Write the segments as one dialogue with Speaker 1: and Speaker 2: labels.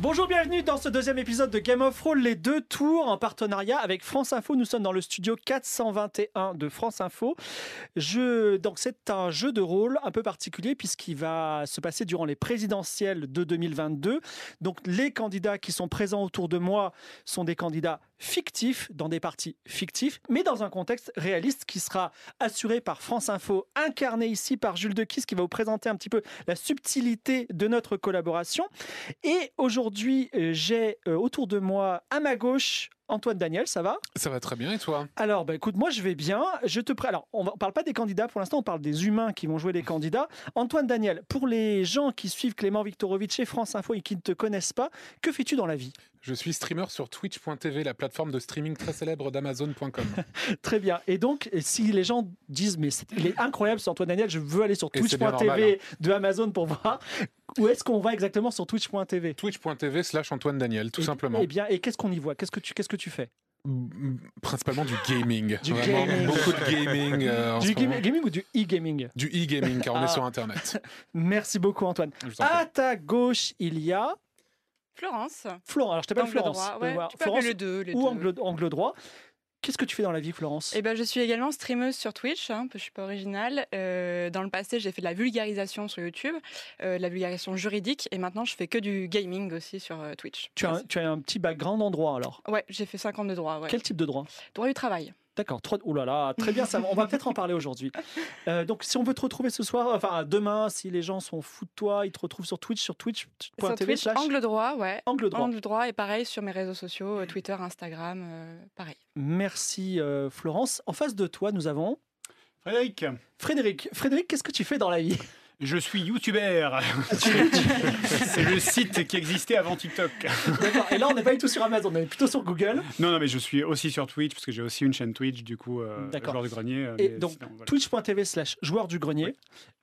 Speaker 1: Bonjour, bienvenue dans ce deuxième épisode de Game of Thrones, les deux tours en partenariat avec France Info. Nous sommes dans le studio 421 de France Info. Je, donc c'est un jeu de rôle un peu particulier puisqu'il va se passer durant les présidentielles de 2022. Donc les candidats qui sont présents autour de moi sont des candidats fictifs dans des partis fictifs, mais dans un contexte réaliste qui sera assuré par France Info, incarné ici par Jules Dequis qui va vous présenter un petit peu la subtilité de notre collaboration. Et aujourd'hui, euh, j'ai euh, autour de moi à ma gauche Antoine Daniel, ça va?
Speaker 2: Ça va très bien et toi?
Speaker 1: Alors, bah, écoute, moi je vais bien. Je te Alors, on ne parle pas des candidats pour l'instant, on parle des humains qui vont jouer les candidats. Antoine Daniel, pour les gens qui suivent Clément Viktorovitch et France Info et qui ne te connaissent pas, que fais-tu dans la vie?
Speaker 2: Je suis streamer sur twitch.tv, la plateforme de streaming très célèbre d'Amazon.com.
Speaker 1: Très bien. Et donc, si les gens disent, mais c'est- il est incroyable ce Antoine Daniel, je veux aller sur
Speaker 2: c'est
Speaker 1: twitch.tv de Amazon pour voir, où est-ce qu'on va exactement sur twitch.tv
Speaker 2: twitch.tv slash Antoine Daniel, tout
Speaker 1: Et-
Speaker 2: simplement.
Speaker 1: Eh bien, et qu'est-ce qu'on y voit? Qu'est-ce que tu, qu'est-ce que tu fais?
Speaker 2: Mm, Principalement du gaming.
Speaker 1: Du
Speaker 2: Vraiment,
Speaker 1: gaming.
Speaker 2: Beaucoup de gaming. euh,
Speaker 1: Du game- gaming ou du e-gaming?
Speaker 2: Du e-gaming, car on
Speaker 1: Ah.
Speaker 2: est sur Internet.
Speaker 1: Merci beaucoup, Antoine. À ta gauche, il y a
Speaker 3: Florence.
Speaker 1: Florent. Alors, je t'appelle Florence.
Speaker 3: droit. Ouais,
Speaker 1: voilà.
Speaker 3: tu peux
Speaker 1: Florence
Speaker 3: le 2. Les
Speaker 1: ou
Speaker 3: deux.
Speaker 1: angle, angle droit. Qu'est-ce que tu fais dans la vie, Florence?
Speaker 3: Eh ben, je suis également streameuse sur Twitch, hein, je suis pas originale. Euh, dans le passé, j'ai fait de la vulgarisation sur YouTube, euh, de la vulgarisation juridique, et maintenant je fais que du gaming aussi sur euh, Twitch.
Speaker 1: tu as, un, tu as un petit background en droit, alors?
Speaker 3: Ouais, j'ai fait 5 ans de droit. Ouais.
Speaker 1: Quel type de droit?
Speaker 3: Droit du travail.
Speaker 1: D'accord. Trois... Ouh là là, très bien. Ça, va- on va peut-être en parler aujourd'hui. Euh, donc, si on veut te retrouver ce soir, enfin demain, si les gens sont fous de toi, ils te retrouvent sur Twitch, sur
Speaker 3: Sur
Speaker 1: twitch.tv
Speaker 3: Twitch,
Speaker 1: slash
Speaker 3: angle droit, ouais.
Speaker 1: angle droit.
Speaker 3: Angle droit, et pareil sur mes réseaux sociaux, euh, Twitter, Instagram, euh, pareil.
Speaker 1: Merci, euh, Florence. En face de toi, nous avons
Speaker 4: Frédéric,
Speaker 1: Frédéric. Frédéric, qu'est-ce que tu fais dans la vie?
Speaker 4: Je suis youtubeur. C'est le site qui existait avant TikTok.
Speaker 1: D'accord. Et là, on n'est pas du tout sur Amazon, on est plutôt sur Google.
Speaker 4: Non, non, mais je suis aussi sur Twitch parce que j'ai aussi une chaîne Twitch, du coup, euh, joueur du grenier. euh,
Speaker 1: Et donc,
Speaker 4: sinon, voilà.
Speaker 1: twitch.tv slash joueur du grenier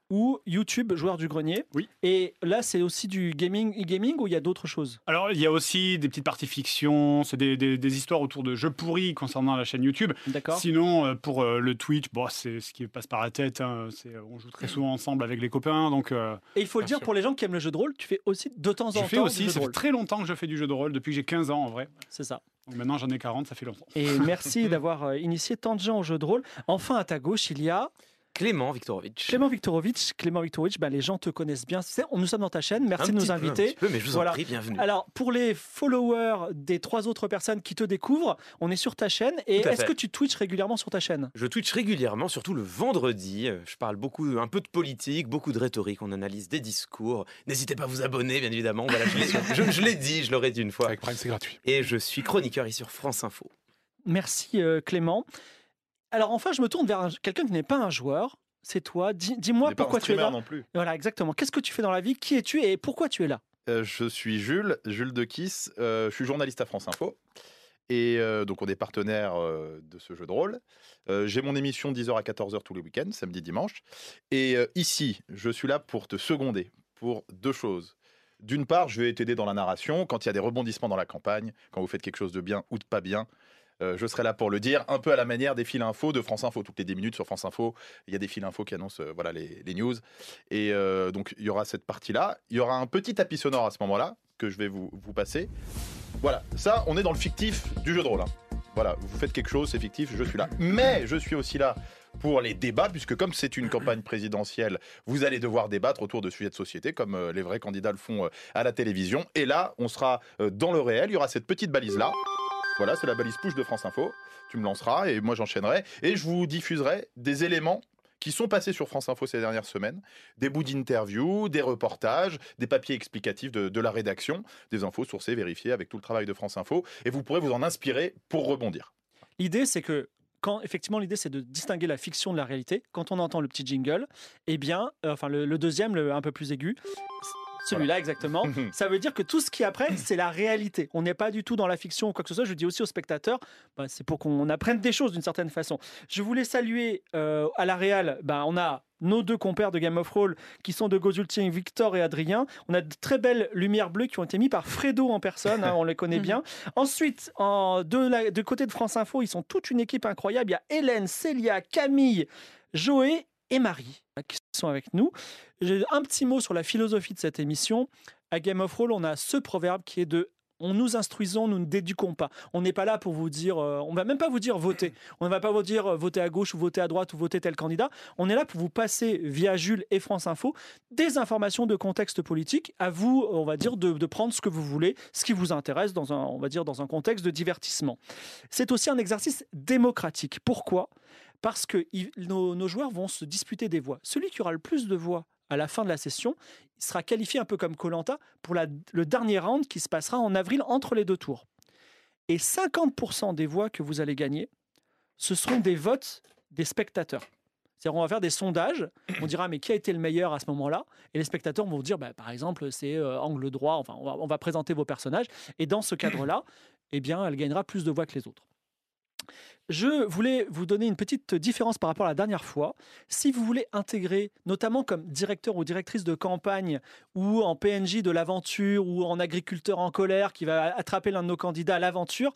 Speaker 1: ou YouTube joueur du grenier.
Speaker 4: Oui.
Speaker 1: Et là, c'est aussi du gaming, e-gaming ou il y a d'autres choses?
Speaker 4: Alors, il y a aussi des petites parties fiction, c'est des, des- des histoires autour de jeux pourris concernant la chaîne YouTube.
Speaker 1: D'accord.
Speaker 4: Sinon, euh, pour euh, le Twitch, bon, c'est ce qui passe par la tête. hein, c'est- on joue très souvent ensemble avec les copains, donc euh,
Speaker 1: Et il faut le dire,
Speaker 4: sûr.
Speaker 1: pour les gens qui aiment le jeu de rôle, tu fais aussi de temps en
Speaker 4: je
Speaker 1: temps
Speaker 4: fais
Speaker 1: du
Speaker 4: aussi. Ça fait très longtemps que je fais du jeu de rôle, depuis que j'ai 15 ans en vrai.
Speaker 1: C'est ça.
Speaker 4: Donc maintenant, j'en ai 40, ça fait longtemps.
Speaker 1: Et merci d'avoir euh, initié tant de gens au jeu de rôle. Enfin, à ta gauche, il y a
Speaker 5: Clément Viktorovitch.
Speaker 1: Clément Viktorovitch. Clément Viktorovitch, bah, les gens te connaissent bien. C'est- on- Nous sommes dans ta chaîne. Merci
Speaker 5: Un
Speaker 1: de nous
Speaker 5: petit peu, un
Speaker 1: inviter.
Speaker 5: petit peu, mais je vous
Speaker 1: Voilà.
Speaker 5: en prie, bienvenue.
Speaker 1: Alors, pour les followers des trois autres personnes qui te découvrent, on est sur ta chaîne. Et est-ce que tu twitches régulièrement sur ta chaîne?
Speaker 5: Je twitch régulièrement, surtout le vendredi. Euh, Je parle beaucoup, un peu de politique, beaucoup de rhétorique. On analyse des discours. N'hésitez pas à vous abonner, bien évidemment. Voilà, je l'ai- je- je l'ai dit, je l'aurais dit une fois.
Speaker 2: Avec Prime, c'est gratuit.
Speaker 5: Et je suis chroniqueur ici sur France Info.
Speaker 1: Merci euh, Clément. Alors enfin, je me tourne vers un- quelqu'un qui n'est pas un joueur. C'est toi. Dis- Dis-moi pourquoi tu es là.
Speaker 6: non plus.
Speaker 1: Voilà, exactement. Qu'est-ce que tu fais dans la vie? Qui es-tu et pourquoi tu es là?
Speaker 6: Euh, je suis Jules, Jules de Kiss. euh, je suis journaliste à France Info. Et euh, donc, on est partenaire euh, de ce jeu de rôle. Euh, J'ai mon émission 10h à 14h tous les week-ends, samedi, dimanche. Et ici, je suis là pour te seconder pour deux choses. D'une part, je vais t'aider dans la narration quand il y a des rebondissements dans la campagne, quand vous faites quelque chose de bien ou de pas bien. Euh, je serai là pour le dire, un peu à la manière des fils info de France Info. Toutes les 10 minutes sur France Info, il y a des fils info qui annoncent euh, voilà, les, news. Et euh, donc, il y aura cette partie-là. Il y aura un petit tapis sonore à ce moment-là que je vais vous, vous passer. Voilà, ça, on est dans le fictif du jeu de rôle. hein. Voilà, vous faites quelque chose, c'est fictif, je suis là. Mais je suis aussi là pour les débats, puisque comme c'est une campagne présidentielle, vous allez devoir débattre autour de sujets de société, comme les vrais candidats le font à la télévision. Et là, on sera dans le réel, il y aura cette petite balise-là. Voilà, c'est la balise push de France Info. Tu me lanceras et moi j'enchaînerai. Et je vous diffuserai des éléments qui sont passés sur France Info ces dernières semaines. Des bouts d'interviews, des reportages, des papiers explicatifs de, la rédaction, des infos sourcées, vérifiées avec tout le travail de France Info. Et vous pourrez vous en inspirer pour rebondir.
Speaker 1: L'idée, c'est que quand effectivement l'idée c'est de distinguer la fiction de la réalité, quand on entend le petit jingle, eh bien, euh, enfin le, le deuxième, le un peu plus aigu, celui-là exactement, ça veut dire que tout ce qui après, c'est la réalité. On n'est pas du tout dans la fiction ou quoi que ce soit. Je dis aussi aux spectateurs, bah, c'est pour qu'on apprenne des choses d'une certaine façon. Je voulais saluer euh, à la Réal, bah, on a nos deux compères de Game of Roll qui sont de Gozulting, Victor et Adrien. On a de très belles lumières bleues qui ont été mises par Fredo en personne, hein, on les connaît bien. Ensuite, en, de, la, de côté de France Info, ils sont toute une équipe incroyable. Il y a Hélène, Célia, Camille, Joé et Marie hein, qui sont avec nous. J'ai un petit mot sur la philosophie de cette émission. À Game of Roll, on a ce proverbe qui est de on nous instruisons, nous ne déduquons pas. On n'est pas là pour vous dire, euh, on va même pas vous dire voter. On ne va pas vous dire euh, voter à gauche ou voter à droite ou voter tel candidat. On est là pour vous passer via Jules et France Info des informations de contexte politique. À vous, on va dire, de, de prendre ce que vous voulez, ce qui vous intéresse dans un, on va dire, dans un contexte de divertissement. C'est aussi un exercice démocratique. Pourquoi? Parce que nos, joueurs vont se disputer des voix. Celui qui aura le plus de voix à la fin de la session, il sera qualifié un peu comme Colanta pour le dernier round qui se passera en avril entre les deux tours. Et 50% des voix que vous allez gagner, ce seront des votes des spectateurs. C'est-à-dire, on va faire des sondages, on dira mais qui a été le meilleur à ce moment-là? Et les spectateurs vont dire, bah, par exemple, c'est euh, angle droit, enfin, on va, on va présenter vos personnages, et dans ce cadre-là, eh bien, elle gagnera plus de voix que les autres. Je voulais vous donner une petite différence par rapport à la dernière fois. Si vous voulez intégrer, notamment comme directeur ou directrice de campagne ou en PNJ de l'aventure ou en agriculteur en colère qui va attraper l'un de nos candidats à l'aventure,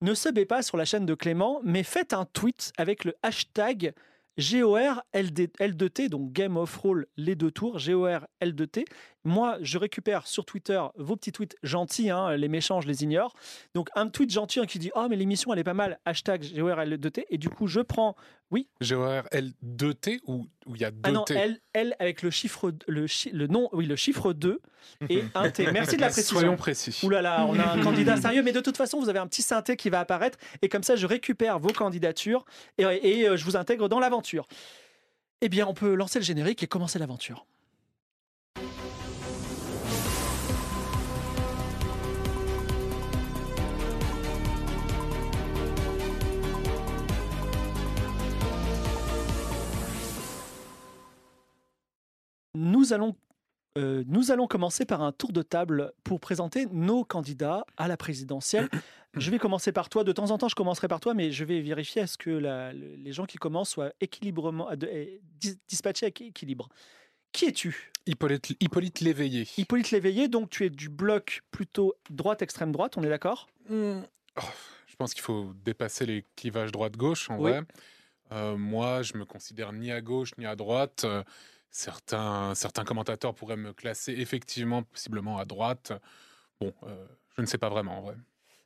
Speaker 1: ne subez pas sur la chaîne de Clément, mais faites un tweet avec le hashtag GOR-L2T, donc Game of Roll les deux tours, GOR-L2T. Moi, je récupère sur Twitter vos petits tweets gentils, hein, les méchants, je les ignore. Donc un tweet gentil hein, qui dit « Oh, mais l'émission, elle est pas mal, hashtag GOR-L2T », et du coup, je prends, oui,
Speaker 2: G-O-R-L-2-T ou ou il y a deux
Speaker 1: ah non,
Speaker 2: T?
Speaker 1: L, L avec le chiffre, le, chi- le nom, oui, le chiffre 2 et un T. Merci de la précision.
Speaker 2: Soyons précis.
Speaker 1: Ouh là là, on a un candidat sérieux, mais de toute façon, vous avez un petit synthé qui va apparaître, et comme ça, je récupère vos candidatures et, et, euh, je vous intègre dans l'aventure. Eh bien, on peut lancer le générique et commencer l'aventure. Nous allons, euh, nous allons commencer par un tour de table pour présenter nos candidats à la présidentielle. Je vais commencer par toi. De temps en temps, je commencerai par toi, mais je vais vérifier à ce que la- les gens qui commencent soient équilibrement, de- eh, dis- dispatchés avec équilibre. Qui es-tu?
Speaker 2: Hippolyte, Hippolyte Léveillé.
Speaker 1: Hippolyte Léveillé, donc tu es du bloc plutôt droite-extrême droite, on est d'accord?
Speaker 2: Hmm. Oh, je pense qu'il faut dépasser les clivages droite-gauche en
Speaker 1: Oui.
Speaker 2: vrai. Euh, moi, je me considère ni à gauche ni à droite. Certains, certains commentateurs pourraient me classer effectivement, possiblement à droite. Bon, euh, je ne sais pas vraiment en vrai.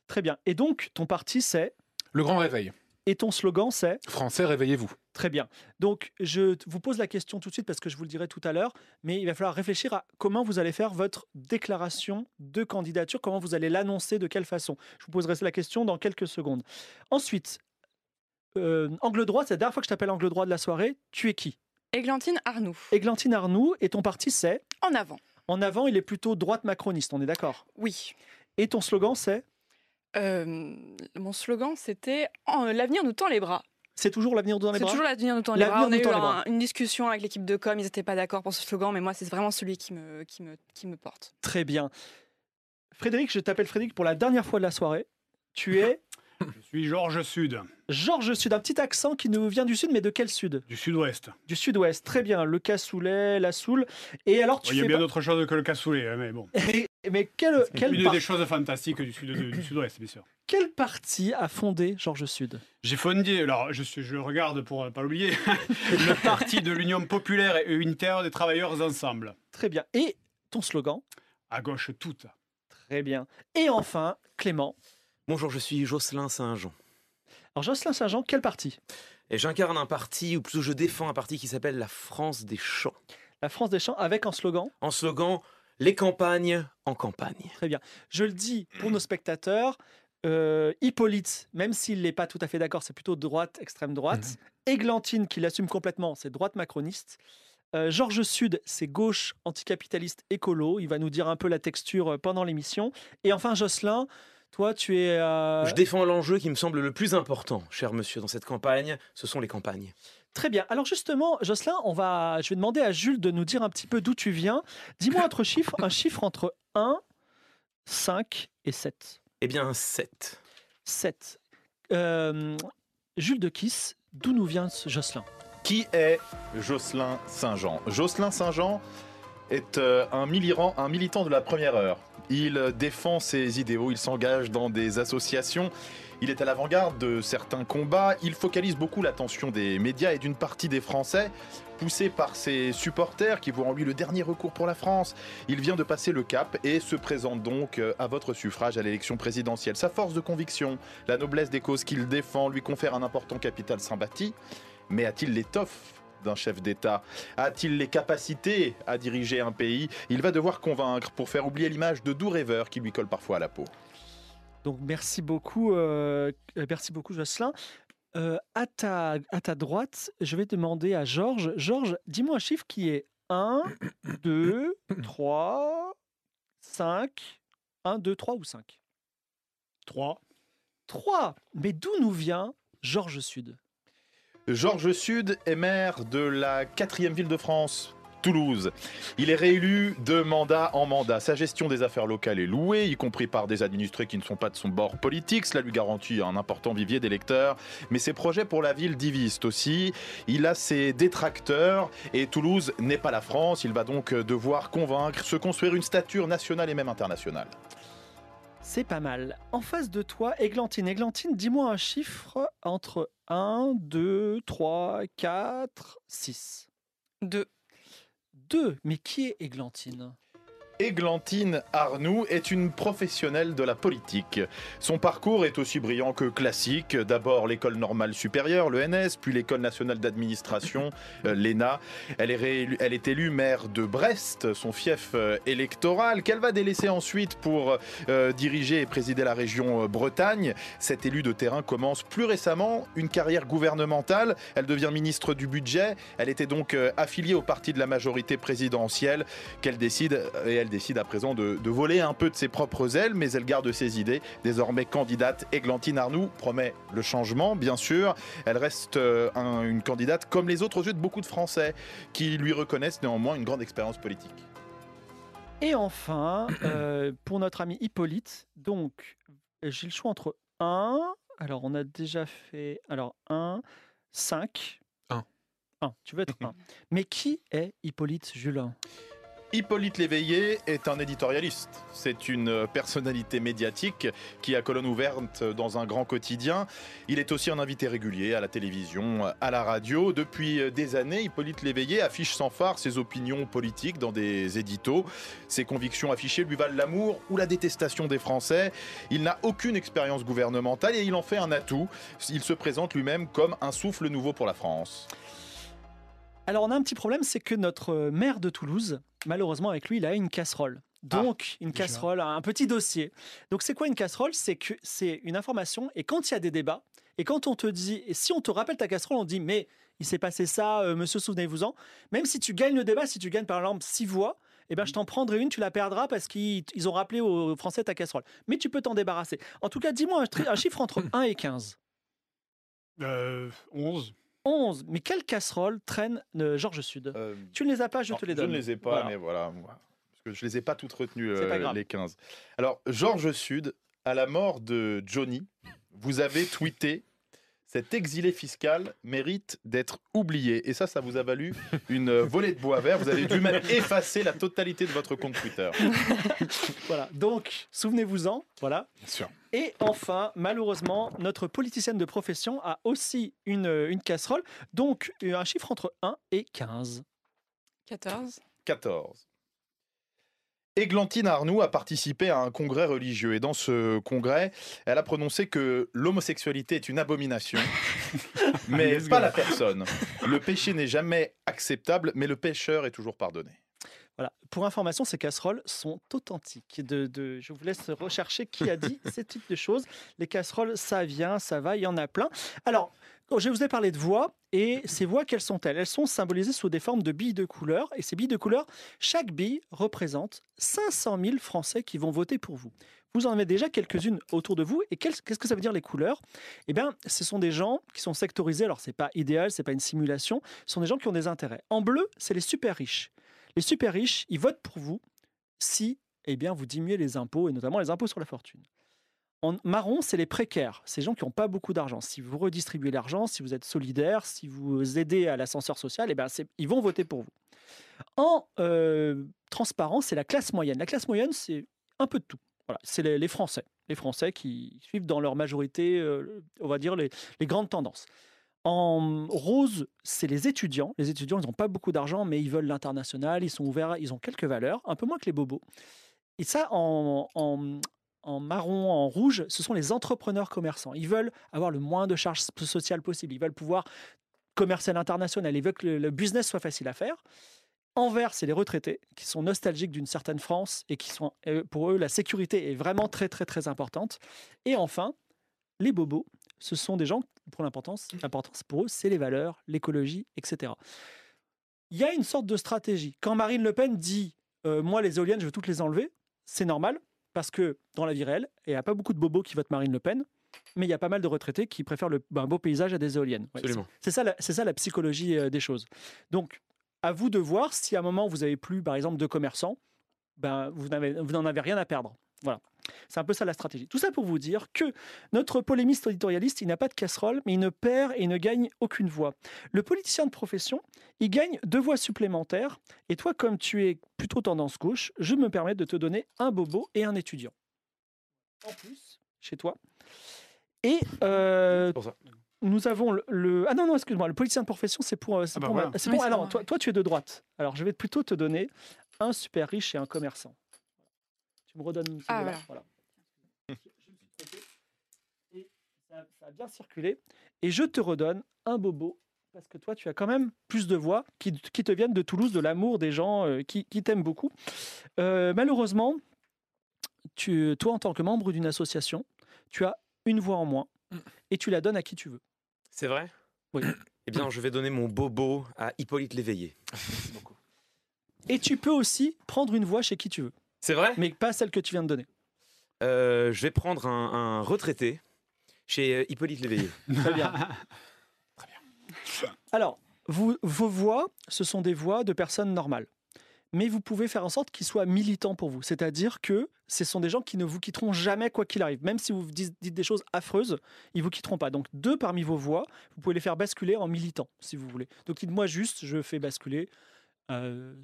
Speaker 1: Très bien. Et donc, ton parti, c'est?
Speaker 2: Le grand réveil.
Speaker 1: Et ton slogan, c'est?
Speaker 2: Français, réveillez-vous.
Speaker 1: Très bien. Donc, je vous pose la question tout de suite parce que je vous le dirai tout à l'heure, mais il va falloir réfléchir à comment vous allez faire votre déclaration de candidature, comment vous allez l'annoncer, de quelle façon. Je vous poserai la question dans quelques secondes. Ensuite, euh, angle droit, c'est la dernière fois que je t'appelle angle droit de la soirée. Tu es qui?
Speaker 3: Églantine Arnoux.
Speaker 1: Églantine Arnoux, et ton parti, c'est
Speaker 3: En avant.
Speaker 1: En avant, il est plutôt droite macroniste, on est d'accord?
Speaker 3: Oui.
Speaker 1: Et ton slogan, c'est
Speaker 3: Euh, mon slogan, c'était En- L'avenir nous tend les bras.
Speaker 1: C'est toujours l'avenir dans les
Speaker 3: C'est
Speaker 1: bras?
Speaker 3: toujours l'avenir nous tend les bras. On a eu un- une discussion avec l'équipe de com, ils n'étaient pas d'accord pour ce slogan, mais moi, c'est vraiment celui qui me, qui me, qui me porte.
Speaker 1: Très bien. Frédéric, je t'appelle Frédéric pour la dernière fois de la soirée. Tu es
Speaker 4: Je suis Georges Sud,
Speaker 1: Georges Sud, un petit accent qui nous vient du sud, mais de quel sud
Speaker 4: du Sud-Ouest.
Speaker 1: Du sud-ouest. Très bien, le cassoulet, la soule. Et alors, tu
Speaker 4: Il y a bien
Speaker 1: pas-
Speaker 4: d'autres choses que le cassoulet, hein, mais bon.
Speaker 1: mais, mais quel, quel,
Speaker 4: Une
Speaker 1: par-
Speaker 4: des choses fantastiques du Sud- du Sud-Ouest, bien sûr.
Speaker 1: quel parti a fondé Georges Sud
Speaker 4: J'ai fondé, alors je, suis- je regarde pour ne pas l'oublier, le parti de l'Union populaire et unitaire des travailleurs ensemble.
Speaker 1: Très bien. Et ton slogan?
Speaker 4: À gauche toute.
Speaker 1: Très bien. Et enfin, Clément.
Speaker 5: Bonjour, je suis Jocelyn Saint-Jean.
Speaker 1: Alors, Jocelyn Saint-Jean, quel parti
Speaker 5: Et j'incarne un parti, ou plutôt je défends un parti qui s'appelle la France des champs.
Speaker 1: La France des Champs, avec un slogan?
Speaker 5: En slogan, les campagnes en campagne.
Speaker 1: Très bien. Je le dis pour nos spectateurs. Euh, Hippolyte, même s'il n'est pas tout à fait d'accord, c'est plutôt droite, extrême droite. Églantine, qui l'assume complètement, c'est droite macroniste. Euh, Georges Sud, c'est gauche, anticapitaliste, écolo. Il va nous dire un peu la texture euh, pendant l'émission. Et enfin, Jocelyn, toi, tu es. euh,
Speaker 5: Je défends l'enjeu qui me semble le plus important, cher monsieur, dans cette campagne, ce sont les campagnes.
Speaker 1: Très bien. Alors justement, Jocelyn, on va, je vais demander à Jules de nous dire un petit peu d'où tu viens. Dis-moi un chiffre, un chiffre entre 1, 5 et 7.
Speaker 5: Eh bien, 7.
Speaker 1: 7. Euh, Jules de Kiss, d'où nous vient ce Jocelyn?
Speaker 6: Qui est Jocelyn Saint-Jean? Jocelyn Saint-Jean est euh, un, militant, un militant de la première heure. Il défend ses idéaux, il s'engage dans des associations, il est à l'avant-garde de certains combats, il focalise beaucoup l'attention des médias et d'une partie des Français. Poussé par ses supporters qui voient en lui le dernier recours pour la France, il vient de passer le cap et se présente donc euh, à votre suffrage à l'élection présidentielle. Sa force de conviction, la noblesse des causes qu'il défend lui confère un important capital sympathie. Mais a-t-il l'étoffe d'un chef d'État A-t-il les capacités à diriger un pays Il va devoir convaincre pour faire oublier l'image de doux rêveur qui lui colle parfois à la peau.
Speaker 1: Donc merci beaucoup, euh, euh, merci beaucoup Jocelyn. Euh, à, ta, à ta droite, je vais demander à Georges. Georges, dis-moi un chiffre qui est 1, 2, 3, 5. 1, 2, 3 ou 5
Speaker 4: 3.
Speaker 1: 3 Mais d'où nous vient Georges Sud?
Speaker 6: Georges Sud est maire de la quatrième ville de France, Toulouse. Il est réélu de mandat en mandat. Sa gestion des affaires locales est louée, y compris par des administrés qui ne sont pas de son bord politique. Cela lui garantit un important vivier d'électeurs. Mais ses projets pour la ville divisent aussi. Il a ses détracteurs et Toulouse n'est pas la France. Il va donc devoir convaincre, se construire une stature nationale et même internationale.
Speaker 1: C'est pas mal. En face de toi, Églantine. Églantine, dis-moi un chiffre entre 1, 2, 3, 4, 6.
Speaker 3: 2.
Speaker 1: 2. Mais qui est Églantine?
Speaker 6: Églantine Arnoux est une professionnelle de la politique. Son parcours est aussi brillant que classique. D'abord l'école normale supérieure, l'ENS, puis l'école nationale d'administration, euh, l'ENA. Elle est, elle est élue maire de Brest, son fief euh, électoral, qu'elle va délaisser ensuite pour euh, diriger et présider la région Bretagne. Cette élue de terrain commence plus récemment une carrière gouvernementale. Elle devient ministre du budget. Elle était donc affiliée au parti de la majorité présidentielle qu'elle décide, et elle décide à présent de, de voler un peu de ses propres ailes, mais elle garde ses idées. Désormais candidate, Églantine Arnoux promet le changement, bien sûr. Elle reste euh, un- une candidate comme les autres aux yeux de beaucoup de Français, qui lui reconnaissent néanmoins une grande expérience politique.
Speaker 1: Et enfin, euh, pour notre ami Hippolyte, donc j'ai le choix entre 1, alors on a déjà fait, alors 1, 5.
Speaker 2: Un.
Speaker 1: 1, tu veux être 1. Mais qui est Hippolyte Julin?
Speaker 6: Hippolyte Léveillé est un éditorialiste. C'est une personnalité médiatique qui a colonne ouverte dans un grand quotidien. Il est aussi un invité régulier à la télévision, à la radio. Depuis des années, Hippolyte Léveillé affiche sans phare ses opinions politiques dans des éditos. Ses convictions affichées lui valent l'amour ou la détestation des Français. Il n'a aucune expérience gouvernementale et il en fait un atout. Il se présente lui-même comme un souffle nouveau pour la France.
Speaker 1: Alors on a un petit problème, c'est que notre euh, maire de Toulouse, malheureusement avec lui, il a une casserole. Donc une casserole, un petit dossier. Donc c'est quoi une casserole? C'est que c'est une information et quand il y a des débats et quand on te dit et si on te rappelle ta casserole, on dit mais il s'est passé ça, euh, monsieur souvenez-vous-en. Même si tu gagnes le débat, si tu gagnes par exemple six voix, eh ben, je t'en prendrai une, tu la perdras parce qu'ils ils ont rappelé aux Français ta casserole. Mais tu peux t'en débarrasser. En tout cas, dis-moi un, un chiffre entre 1 et 15.
Speaker 4: Euh, 11.
Speaker 1: 11. Mais quelle casserole traîne euh, Georges Sud? Tu ne les as pas, je
Speaker 6: Non,
Speaker 1: te les
Speaker 6: Je
Speaker 1: donne.
Speaker 6: ne les ai pas,
Speaker 1: Voilà.
Speaker 6: mais voilà. Parce que je les ai pas toutes retenues,
Speaker 1: pas
Speaker 6: euh, les 15. Alors, Georges Sud, à la mort de Johnny, vous avez tweeté cet exilé fiscal mérite d'être oublié. Et ça, ça vous a valu une euh, volée de bois vert. Vous avez dû même effacer la totalité de votre compte Twitter.
Speaker 1: Voilà. Donc, souvenez-vous-en. Voilà.
Speaker 2: Bien sûr.
Speaker 1: Et enfin, malheureusement, notre politicienne de profession a aussi une, une casserole. Donc, euh, un chiffre entre 1 et 15.
Speaker 3: 14.
Speaker 6: 14. Églantine Arnoux a participé à un congrès religieux et dans ce congrès, elle a prononcé que l'homosexualité est une abomination, mais pas la personne. Le péché n'est jamais acceptable, mais le pécheur est toujours pardonné.
Speaker 1: Voilà. Pour information, ces casseroles sont authentiques. De, de- je vous laisse rechercher qui a dit ce type de choses. Les casseroles, ça vient, ça va, il y en a plein. Alors, je vous ai parlé de voix, et ces voix, quelles sont-elles? Elles sont symbolisées sous des formes de billes de couleur. Et ces billes de couleur, chaque bille représente 500 000 Français qui vont voter pour vous. Vous en avez déjà quelques-unes autour de vous. Et qu'est-ce que ça veut dire les couleurs? Eh bien, ce sont des gens qui sont sectorisés. Alors, c'est pas idéal, c'est pas une simulation. Ce sont des gens qui ont des intérêts. En bleu, c'est les super riches. Les super riches, ils votent pour vous si eh bien, vous diminuez les impôts, et notamment les impôts sur la fortune. En marron, c'est les précaires, ces gens qui n'ont pas beaucoup d'argent. Si vous redistribuez l'argent, si vous êtes solidaire, si vous aidez à l'ascenseur social, eh ben, ils vont voter pour vous. En euh, transparent, c'est la classe moyenne. La classe moyenne, c'est un peu de tout. Voilà, c'est les, Français. Les Français qui suivent dans leur majorité, euh, on va dire, les, grandes tendances. En rose, c'est les étudiants. Les étudiants, ils n'ont pas beaucoup d'argent, mais ils veulent l'international, ils sont ouverts, ils ont quelques valeurs, un peu moins que les bobos. Et ça, en- en marron, en rouge, ce sont les entrepreneurs commerçants. Ils veulent avoir le moins de charges sociales possible. Ils veulent pouvoir commercer à l'international. Ils veulent que le, business soit facile à faire. En vert, c'est les retraités qui sont nostalgiques d'une certaine France et qui sont, euh, pour eux, la sécurité est vraiment très, très, très importante. Et enfin, les bobos, ce sont des gens, pour l'importance, l'importance pour eux, c'est les valeurs, l'écologie, etc. Il y a une sorte de stratégie. Quand Marine Le Pen dit euh, Moi, les éoliennes, je veux toutes les enlever, c'est normal, parce que dans la vie réelle, il n'y a pas beaucoup de bobos qui votent Marine Le Pen, mais il y a pas mal de retraités qui préfèrent le, ben, un beau paysage à des éoliennes. Ouais, c'est ça, la- c'est ça la psychologie euh, des choses. Donc, à vous de voir si à un moment vous avez plus, par exemple, de commerçants, ben, vous n'en avez rien à perdre. Voilà. C'est un peu ça la stratégie. Tout ça pour vous dire que notre polémiste éditorialiste, il n'a pas de casserole, mais il ne perd et ne gagne aucune voix. Le politicien de profession, il gagne deux voix supplémentaires. Et toi, comme tu es plutôt tendance gauche, je me permets de te donner un bobo et un étudiant. En plus, chez toi. Et euh,
Speaker 5: pour ça.
Speaker 1: nous avons le, le- Ah non, non, excuse-moi, le politicien de profession, c'est pour. euh, c'est
Speaker 4: Ah bah
Speaker 1: pour,
Speaker 4: voilà.
Speaker 3: Oui,
Speaker 1: alors, toi, tu es de droite. Alors, je vais plutôt te donner un super riche et un commerçant. Tu me redonnes
Speaker 3: Ah,
Speaker 1: voilà. Je, me suis trompé. Et ça, ça a bien circulé. Et je te redonne un bobo. Parce que toi, tu as quand même plus de voix qui, qui te viennent de Toulouse, de l'amour des gens euh, qui, qui t'aiment beaucoup. Euh, malheureusement, tu, toi, en tant que membre d'une association, tu as une voix en moins et tu la donnes à qui tu veux.
Speaker 5: C'est vrai?
Speaker 1: Oui.
Speaker 5: Eh bien, je vais donner mon bobo à Hippolyte Léveillé.
Speaker 1: Et tu peux aussi prendre une voix chez qui tu veux,
Speaker 5: C'est vrai?
Speaker 1: Mais pas celle que tu viens de donner.
Speaker 5: Euh, Je vais prendre un, un retraité chez euh, Hippolyte Léveillé.
Speaker 1: Très bien. Alors, vous- vos voix, ce sont des voix de personnes normales. Mais vous pouvez faire en sorte qu'ils soient militants pour vous. C'est-à-dire que ce sont des gens qui ne vous quitteront jamais quoi qu'il arrive. Même si vous dites, dites des choses affreuses, ils vous quitteront pas. Donc deux parmi vos voix, vous pouvez les faire basculer en militants, si vous voulez. Donc dites-moi juste, je fais basculer euh,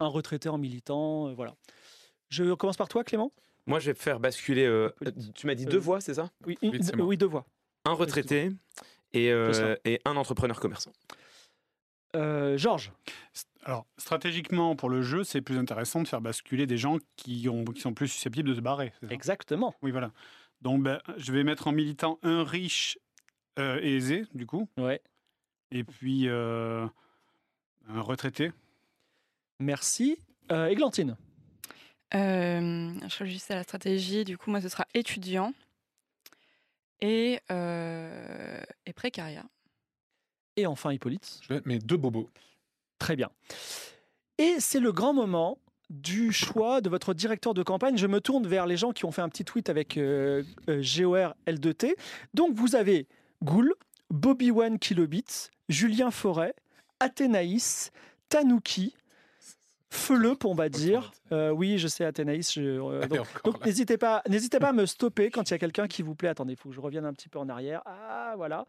Speaker 1: un retraité en militant. euh, voilà. Je commence par toi, Clément
Speaker 5: Moi, je vais faire basculer. euh, tu m'as dit
Speaker 1: Euh,
Speaker 5: deux voix, c'est ça?
Speaker 1: Oui, une-
Speaker 2: Oui,
Speaker 1: deux voix.
Speaker 5: Un retraité et, euh, et un entrepreneur commerçant.
Speaker 1: Euh, Georges
Speaker 4: Alors, stratégiquement, pour le jeu, c'est plus intéressant de faire basculer des gens qui, ont, qui sont plus susceptibles de se barrer.
Speaker 1: Exactement.
Speaker 4: Oui, voilà. Donc, ben, je vais mettre en militant un riche euh, et aisé, du coup,
Speaker 1: Ouais.
Speaker 4: et puis euh, un retraité.
Speaker 1: Merci. Euh, Églantine
Speaker 3: Euh, je réfléchissais à la stratégie. Du coup, moi, ce sera étudiant et, euh, et précaria.
Speaker 1: Et enfin Hippolyte.
Speaker 2: Je vais mettre mes deux bobos.
Speaker 1: Très bien. Et c'est le grand moment du choix de votre directeur de campagne. Je me tourne vers les gens qui ont fait un petit tweet avec euh, euh, GOR L2T. Donc vous avez Goul, Bobby One Kilobit, Julien Forêt, Athénaïs, Tanuki, Feuleup, on va dire. Euh, oui, je sais, Athénaïs. je- euh, donc, n'hésitez pas, n'hésitez pas à me stopper quand il y a quelqu'un qui vous plaît. Attendez, il faut que je revienne un petit peu en arrière. Ah, voilà.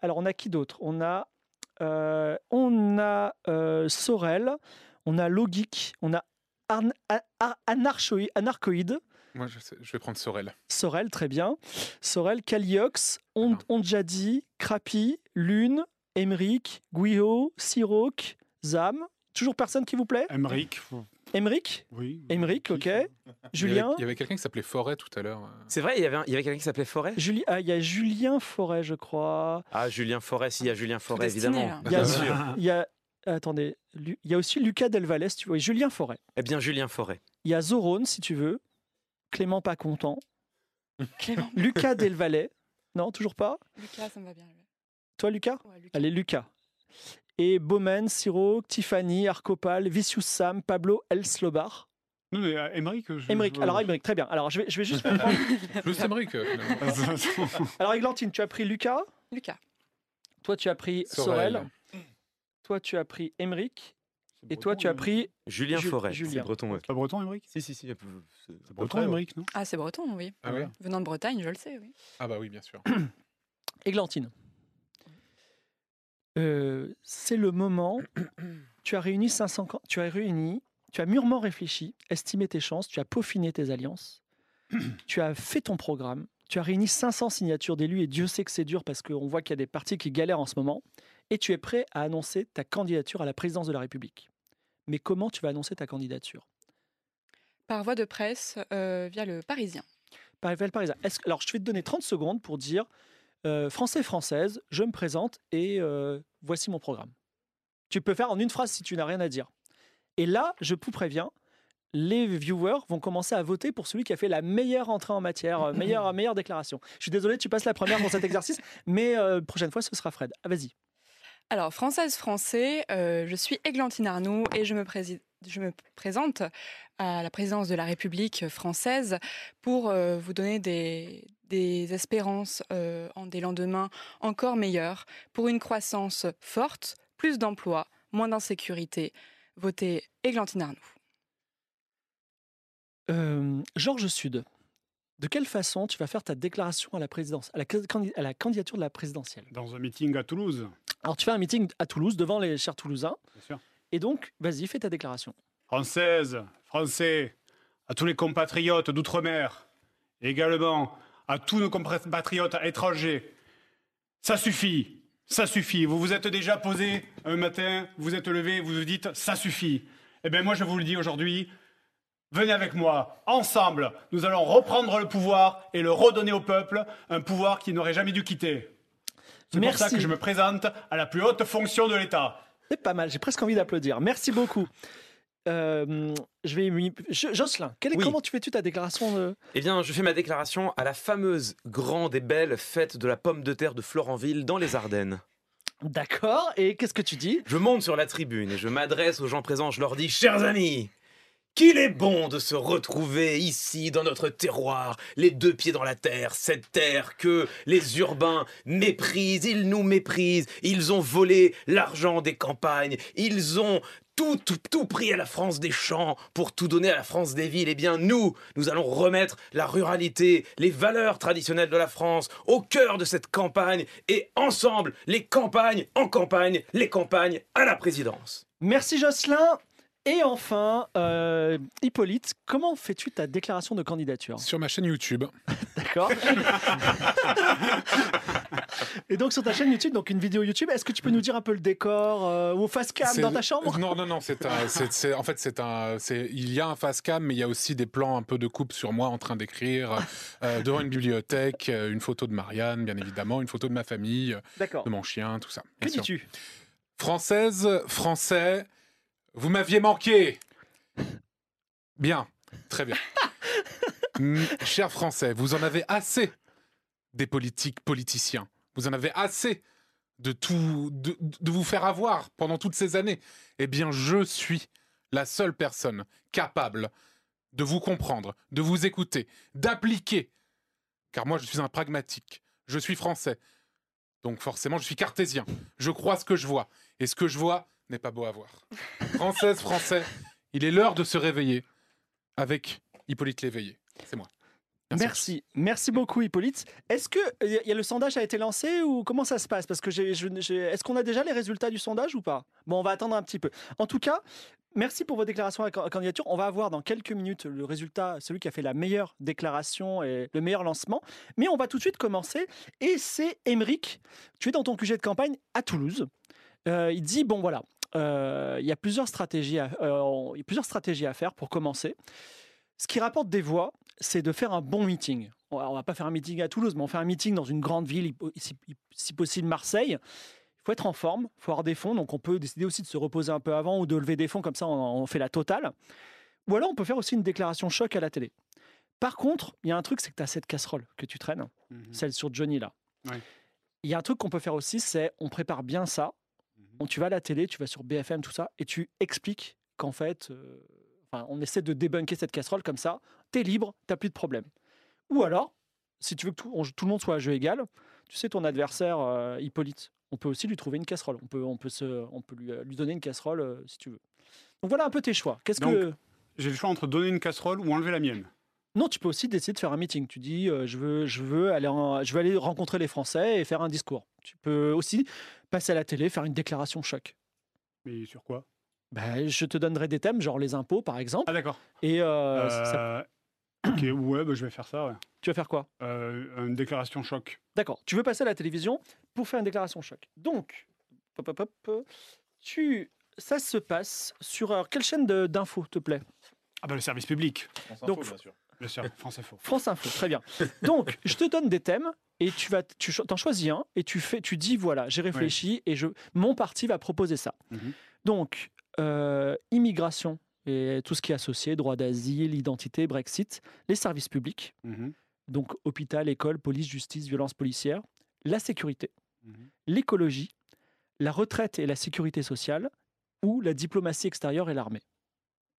Speaker 1: Alors, on a qui d'autre? On a, euh, on a Sorel, on a Logic, on a Arn- Anarchoïde.
Speaker 2: Moi, je, sais- je vais prendre Sorel.
Speaker 1: Sorel, très bien. Sorel, Caliox, On-. Onjadi, Crapi, Lune, Emeric, Guiho, Siroc, Zam. Toujours personne qui vous plaît?
Speaker 4: Emmerich,
Speaker 1: Emeric
Speaker 4: oui.
Speaker 1: Emeric, ok. Julien?
Speaker 2: Il y avait quelqu'un qui s'appelait Forêt tout à l'heure.
Speaker 5: C'est vrai, il y avait, un- il y avait quelqu'un qui s'appelait Forêt?
Speaker 1: Juli- ah, Il y a Julien Forêt, je crois.
Speaker 5: Ah, Julien Forêt, s'il y a Julien Forêt,
Speaker 3: Destiné,
Speaker 5: évidemment.
Speaker 3: là.
Speaker 1: Il y a,
Speaker 5: Bien sûr.
Speaker 1: il y a Attendez, Lu- il y a aussi Lucas Delvalès, tu vois, et Julien Forêt.
Speaker 5: Eh bien, Julien Forêt.
Speaker 1: Il y a Zorone, si tu veux. Clément pas content.
Speaker 3: Clément.
Speaker 1: Lucas Delvalais. Non, toujours pas?
Speaker 3: Lucas, ça me va bien.
Speaker 1: Toi, Lucas?
Speaker 3: Ouais, Lucas.
Speaker 1: Allez, Lucas. Et Bowman, Siro, Tiffany, Arcopal, Vicious Sam, Pablo Elslobar.
Speaker 4: Non, mais euh, Émeric. je-
Speaker 1: Émeric.
Speaker 4: je-
Speaker 1: Alors, Émeric, très bien. Alors, je vais, je vais juste.
Speaker 2: Juste Emmerich, euh.
Speaker 1: Alors, Églantine, tu as pris Lucas?
Speaker 3: Lucas.
Speaker 1: Toi, tu as pris Sorel.
Speaker 2: Sorel.
Speaker 1: Toi, tu as pris Émeric.
Speaker 4: C'est
Speaker 1: Et toi, tu as
Speaker 4: euh,
Speaker 1: pris.
Speaker 5: Julien
Speaker 1: Ju-
Speaker 5: Forêt.
Speaker 1: Julien.
Speaker 5: C'est breton, ouais.
Speaker 4: C'est pas breton, Émeric
Speaker 5: Si, si, si. C'est
Speaker 4: C'est breton, Émeric, non?
Speaker 3: Ah, c'est breton, oui.
Speaker 2: Ah, ouais?
Speaker 3: Venant de Bretagne, je le sais, oui.
Speaker 2: ah bah oui, bien sûr.
Speaker 1: Églantine. Euh, c'est le moment. tu as réuni 500. can- Tu as réuni. Tu as mûrement réfléchi, estimé tes chances, tu as peaufiné tes alliances, tu as fait ton programme, tu as réuni 500 signatures d'élus et Dieu sait que c'est dur parce qu'on voit qu'il y a des partis qui galèrent en ce moment, et tu es prêt à annoncer ta candidature à la présidence de la République. Mais comment tu vas annoncer ta candidature?
Speaker 3: Par voie de presse, euh, via le Parisien.
Speaker 1: Par Val Parisien. Est-ce que- Alors, je vais te donner 30 secondes pour dire euh, Français, Française, je me présente et euh, voici mon programme. Tu peux faire en une phrase si tu n'as rien à dire. Et là, je vous préviens, les viewers vont commencer à voter pour celui qui a fait la meilleure entrée en matière, euh, meilleure, meilleure déclaration. Je suis désolé, tu passes la première pour cet exercice, mais euh, prochaine fois, ce sera Fred. Ah, vas-y.
Speaker 3: Alors, française, français, euh, je suis Églantine Arnoux et je me, prési- je me présente à la présidence de la République française pour euh, vous donner des, des espérances euh, en des lendemains encore meilleurs, pour une croissance forte, plus d'emplois, moins d'insécurité. Votez Églantine Arnoux.
Speaker 1: Euh, Georges Sud, de quelle façon tu vas faire ta déclaration à la présidence, à la, candi- à la candidature de la présidentielle?
Speaker 4: Dans un meeting à Toulouse,
Speaker 1: Alors, tu fais un meeting à Toulouse devant les chers Toulousains,
Speaker 4: bien sûr.
Speaker 1: et donc, vas-y, fais ta déclaration.
Speaker 4: Française, Français, à tous les compatriotes d'outre-mer, également à tous nos compatriotes étrangers. Ça suffit, ça suffit. Vous vous êtes déjà posé un matin, vous êtes levé, vous vous dites ça suffit. Eh bien moi je vous le dis aujourd'hui, venez avec moi, ensemble, nous allons reprendre le pouvoir et le redonner au peuple, un pouvoir qui n'aurait jamais dû quitter. C'est pour ça que je me présente à la plus haute fonction de l'État.
Speaker 1: C'est pas mal, j'ai presque envie d'applaudir. Merci beaucoup. Euh, je vais Jocelyn, quelle est-
Speaker 5: Oui.
Speaker 1: comment tu fais-tu ta déclaration de...
Speaker 5: Eh bien, je fais ma déclaration à la fameuse grande et belle fête de la pomme de terre de Florenville dans les Ardennes.
Speaker 1: D'accord, et qu'est-ce que tu dis?
Speaker 5: Je monte sur la tribune et je m'adresse aux gens présents. Je leur dis, chers amis, qu'il est bon de se retrouver ici dans notre terroir, les deux pieds dans la terre, cette terre que les urbains méprisent, ils nous méprisent, ils ont volé l'argent des campagnes, ils ont tout, tout, tout pris à la France des champs pour tout donner à la France des villes. Eh bien, nous, nous allons remettre la ruralité, les valeurs traditionnelles de la France au cœur de cette campagne et ensemble, les campagnes en campagne, les campagnes à la présidence.
Speaker 1: Merci Jocelyn. Et enfin, euh, Hippolyte, comment fais-tu ta déclaration de candidature?
Speaker 2: Sur ma chaîne YouTube.
Speaker 1: D'accord Et donc sur ta chaîne YouTube, donc une vidéo YouTube, est-ce que tu peux nous dire un peu le décor euh, ou au face cam dans ta chambre?
Speaker 2: Non, non, non. C'est un, en fait, c'est un, c'est, il y a un face cam, mais il y a aussi des plans un peu de coupe sur moi en train d'écrire euh, devant une bibliothèque, euh, une photo de Marianne, bien évidemment, une photo de ma famille, euh, de mon chien, tout ça.
Speaker 1: Que dis-tu?
Speaker 2: Française, français, vous m'aviez manqué. Bien, très bien. Chers Français, vous en avez assez des politiques politiciens. Vous en avez assez de tout, de, de vous faire avoir pendant toutes ces années. Eh bien, je suis la seule personne capable de vous comprendre, de vous écouter, d'appliquer. Car moi, je suis un pragmatique. Je suis français. Donc forcément, je suis cartésien. Je crois ce que je vois. Et ce que je vois n'est pas beau à voir. Française, français, il est l'heure de se réveiller avec Hippolyte Léveillé. C'est moi.
Speaker 1: Merci. Merci beaucoup Hippolyte. Est-ce que y a- y a le sondage a été lancé ou comment ça se passe? Parce que est-ce qu'on a déjà les résultats du sondage ou pas? Bon, on va attendre un petit peu. En tout cas, merci pour vos déclarations à ca- candidature. On va avoir dans quelques minutes le résultat, celui qui a fait la meilleure déclaration et le meilleur lancement. Mais on va tout de suite commencer. Et c'est Émeric. Tu es dans ton QG de campagne à Toulouse. Euh, il dit bon voilà, euh, il y a plusieurs stratégies, à, euh, il y a plusieurs stratégies à faire pour commencer. Ce qui rapporte des voix, c'est de faire un bon meeting. On on va pas faire un meeting à Toulouse, mais on fait un meeting dans une grande ville, si, si possible Marseille. Il faut être en forme, il faut avoir des fonds. Donc on peut décider aussi de se reposer un peu avant ou de lever des fonds, comme ça on, on fait la totale. Ou alors on peut faire aussi une déclaration choc à la télé. Par contre, il y a un truc, c'est que tu as cette casserole que tu traînes,
Speaker 4: Mhm.
Speaker 1: celle sur Johnny là.
Speaker 4: Ouais.
Speaker 1: Il y a un truc qu'on peut faire aussi, c'est on prépare bien ça. Tu vas à la télé, tu vas sur BFM, tout ça, et tu expliques qu'en fait, euh, enfin, on essaie de débunker cette casserole comme ça. T'es libre, t'as plus de problème. Ou alors, si tu veux que tout, on- tout le monde soit à jeu égal, tu sais ton adversaire euh, Hippolyte, on peut aussi lui trouver une casserole. On peut, on peut se, on peut lui, euh, lui donner une casserole euh, si tu veux. Donc voilà un peu tes choix. Qu'est-ce que
Speaker 4: J'ai le choix entre donner une casserole ou enlever la mienne.
Speaker 1: non, tu peux aussi décider de faire un meeting. Tu dis, euh, je, veux, je, veux aller en- je veux aller rencontrer les Français et faire un discours. Tu peux aussi passer à la télé, faire une déclaration choc.
Speaker 4: Mais sur quoi?
Speaker 1: Ben, je te donnerai des thèmes, genre les impôts, par exemple.
Speaker 4: Ah d'accord.
Speaker 1: Et euh, ça-
Speaker 4: Euh, ok, ouais, bah, je vais faire ça. ouais.
Speaker 1: tu vas faire quoi?
Speaker 4: Euh, une déclaration choc.
Speaker 1: D'accord. Tu veux passer à la télévision pour faire une déclaration choc. Donc, hop, hop, hop, tu, ça se passe sur alors, quelle chaîne d'infos, te plaît?
Speaker 4: Ah bah le service public,
Speaker 1: Donc,
Speaker 6: bien sûr.
Speaker 4: bien sûr. France Info.
Speaker 1: France Info, très bien. Donc, je te donne des thèmes et tu vas, tu t'en choisis un et tu fais, tu dis voilà, j'ai réfléchi et je, mon parti va proposer ça.
Speaker 4: Mhm.
Speaker 1: Donc, euh, immigration et tout ce qui est associé, droit d'asile, identité, Brexit, les services publics,
Speaker 4: Mhm,
Speaker 1: donc hôpital, école, police, justice, violence policière, la sécurité,
Speaker 4: mhm.
Speaker 1: l'écologie, la retraite et la sécurité sociale, ou la diplomatie extérieure et l'armée.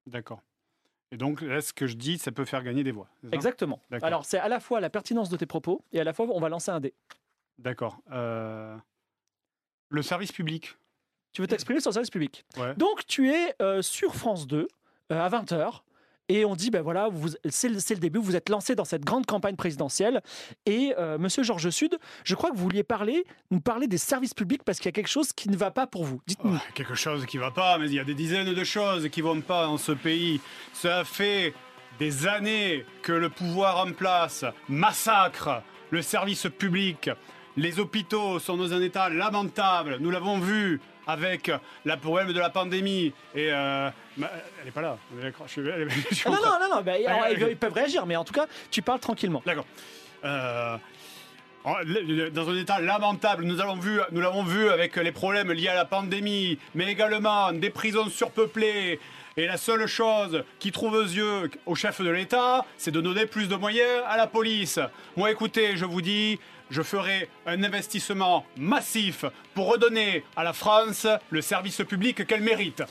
Speaker 4: D'accord. Et donc là, ce que je dis, ça peut faire gagner des voix.
Speaker 1: Exactement. Alors, c'est à la fois la pertinence de tes propos et à la fois, on va lancer un dé.
Speaker 4: D'accord. Euh, Le service public.
Speaker 1: Tu veux t'exprimer sur le service public?
Speaker 4: Ouais.
Speaker 1: Donc, tu es euh, sur France 2 euh, à 20h. Et on dit, ben voilà, c'est le, début, vous êtes lancé dans cette grande campagne présidentielle. Et euh, monsieur Georges Sud, je crois que vous vouliez parler, nous parler des services publics parce qu'il y a quelque chose qui ne va pas pour vous. Dites-nous.
Speaker 4: Quelque chose qui va pas, mais il y a des dizaines de choses qui vont pas dans ce pays. Ça fait des années que le pouvoir en place massacre le service public. Les hôpitaux sont dans un état lamentable. Nous l'avons vu avec le problème de la pandémie. Et euh, elle est pas là. Je elle je
Speaker 1: Ah non, non, non, non, ils, peuvent réagir, mais en tout cas, tu parles tranquillement.
Speaker 4: D'accord. Euh, dans un état lamentable, nous l'avons vu, nous l'avons vu avec les problèmes liés à la pandémie, mais également des prisons surpeuplées. Et la seule chose qui trouve aux yeux au chef de l'État, c'est de donner plus de moyens à la police. Moi, écoutez, je vous dis, je ferai un investissement massif pour redonner à la France le service public qu'elle mérite.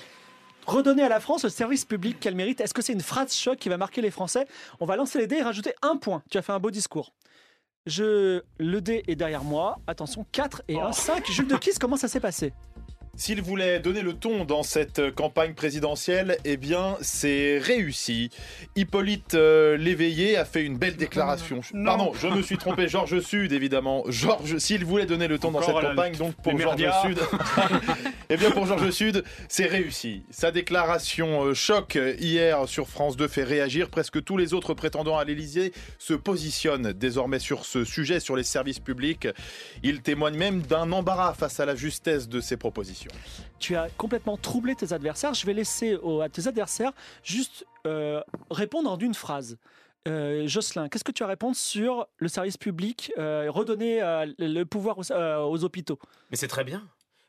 Speaker 1: Redonner à la France le service public qu'elle mérite. Est-ce que c'est une phrase choc qui va marquer les Français? On va lancer les dés et rajouter un point. Tu as fait un beau discours. Je... Le dé est derrière moi. Attention, 4 et 1,
Speaker 4: Oh.
Speaker 1: 5. Jules de Kiss, comment ça s'est passé?
Speaker 6: S'il voulait donner le ton dans cette euh, campagne présidentielle, eh bien, c'est réussi. Hippolyte euh, Léveillé a fait une belle déclaration.
Speaker 4: Non.
Speaker 6: Pardon, je me suis trompé. Georges Sud, évidemment. Georges, s'il voulait donner le ton dans cette campagne, donc pour Georges. Sud, eh bien, pour Georges Sud, c'est réussi. Sa déclaration euh, choc hier sur France 2 fait réagir. Presque tous les autres prétendants à l'Élysée se positionnent désormais sur ce sujet, sur les services publics. Il témoigne même d'un embarras face à la justesse de ses propositions.
Speaker 1: Tu as complètement troublé tes adversaires. Je vais laisser à tes adversaires juste euh, répondre en une phrase. Euh, Jocelyn, qu'est-ce que tu as à répondre sur le service public, euh, redonner le pouvoir aux hôpitaux?
Speaker 5: Mais c'est très bien.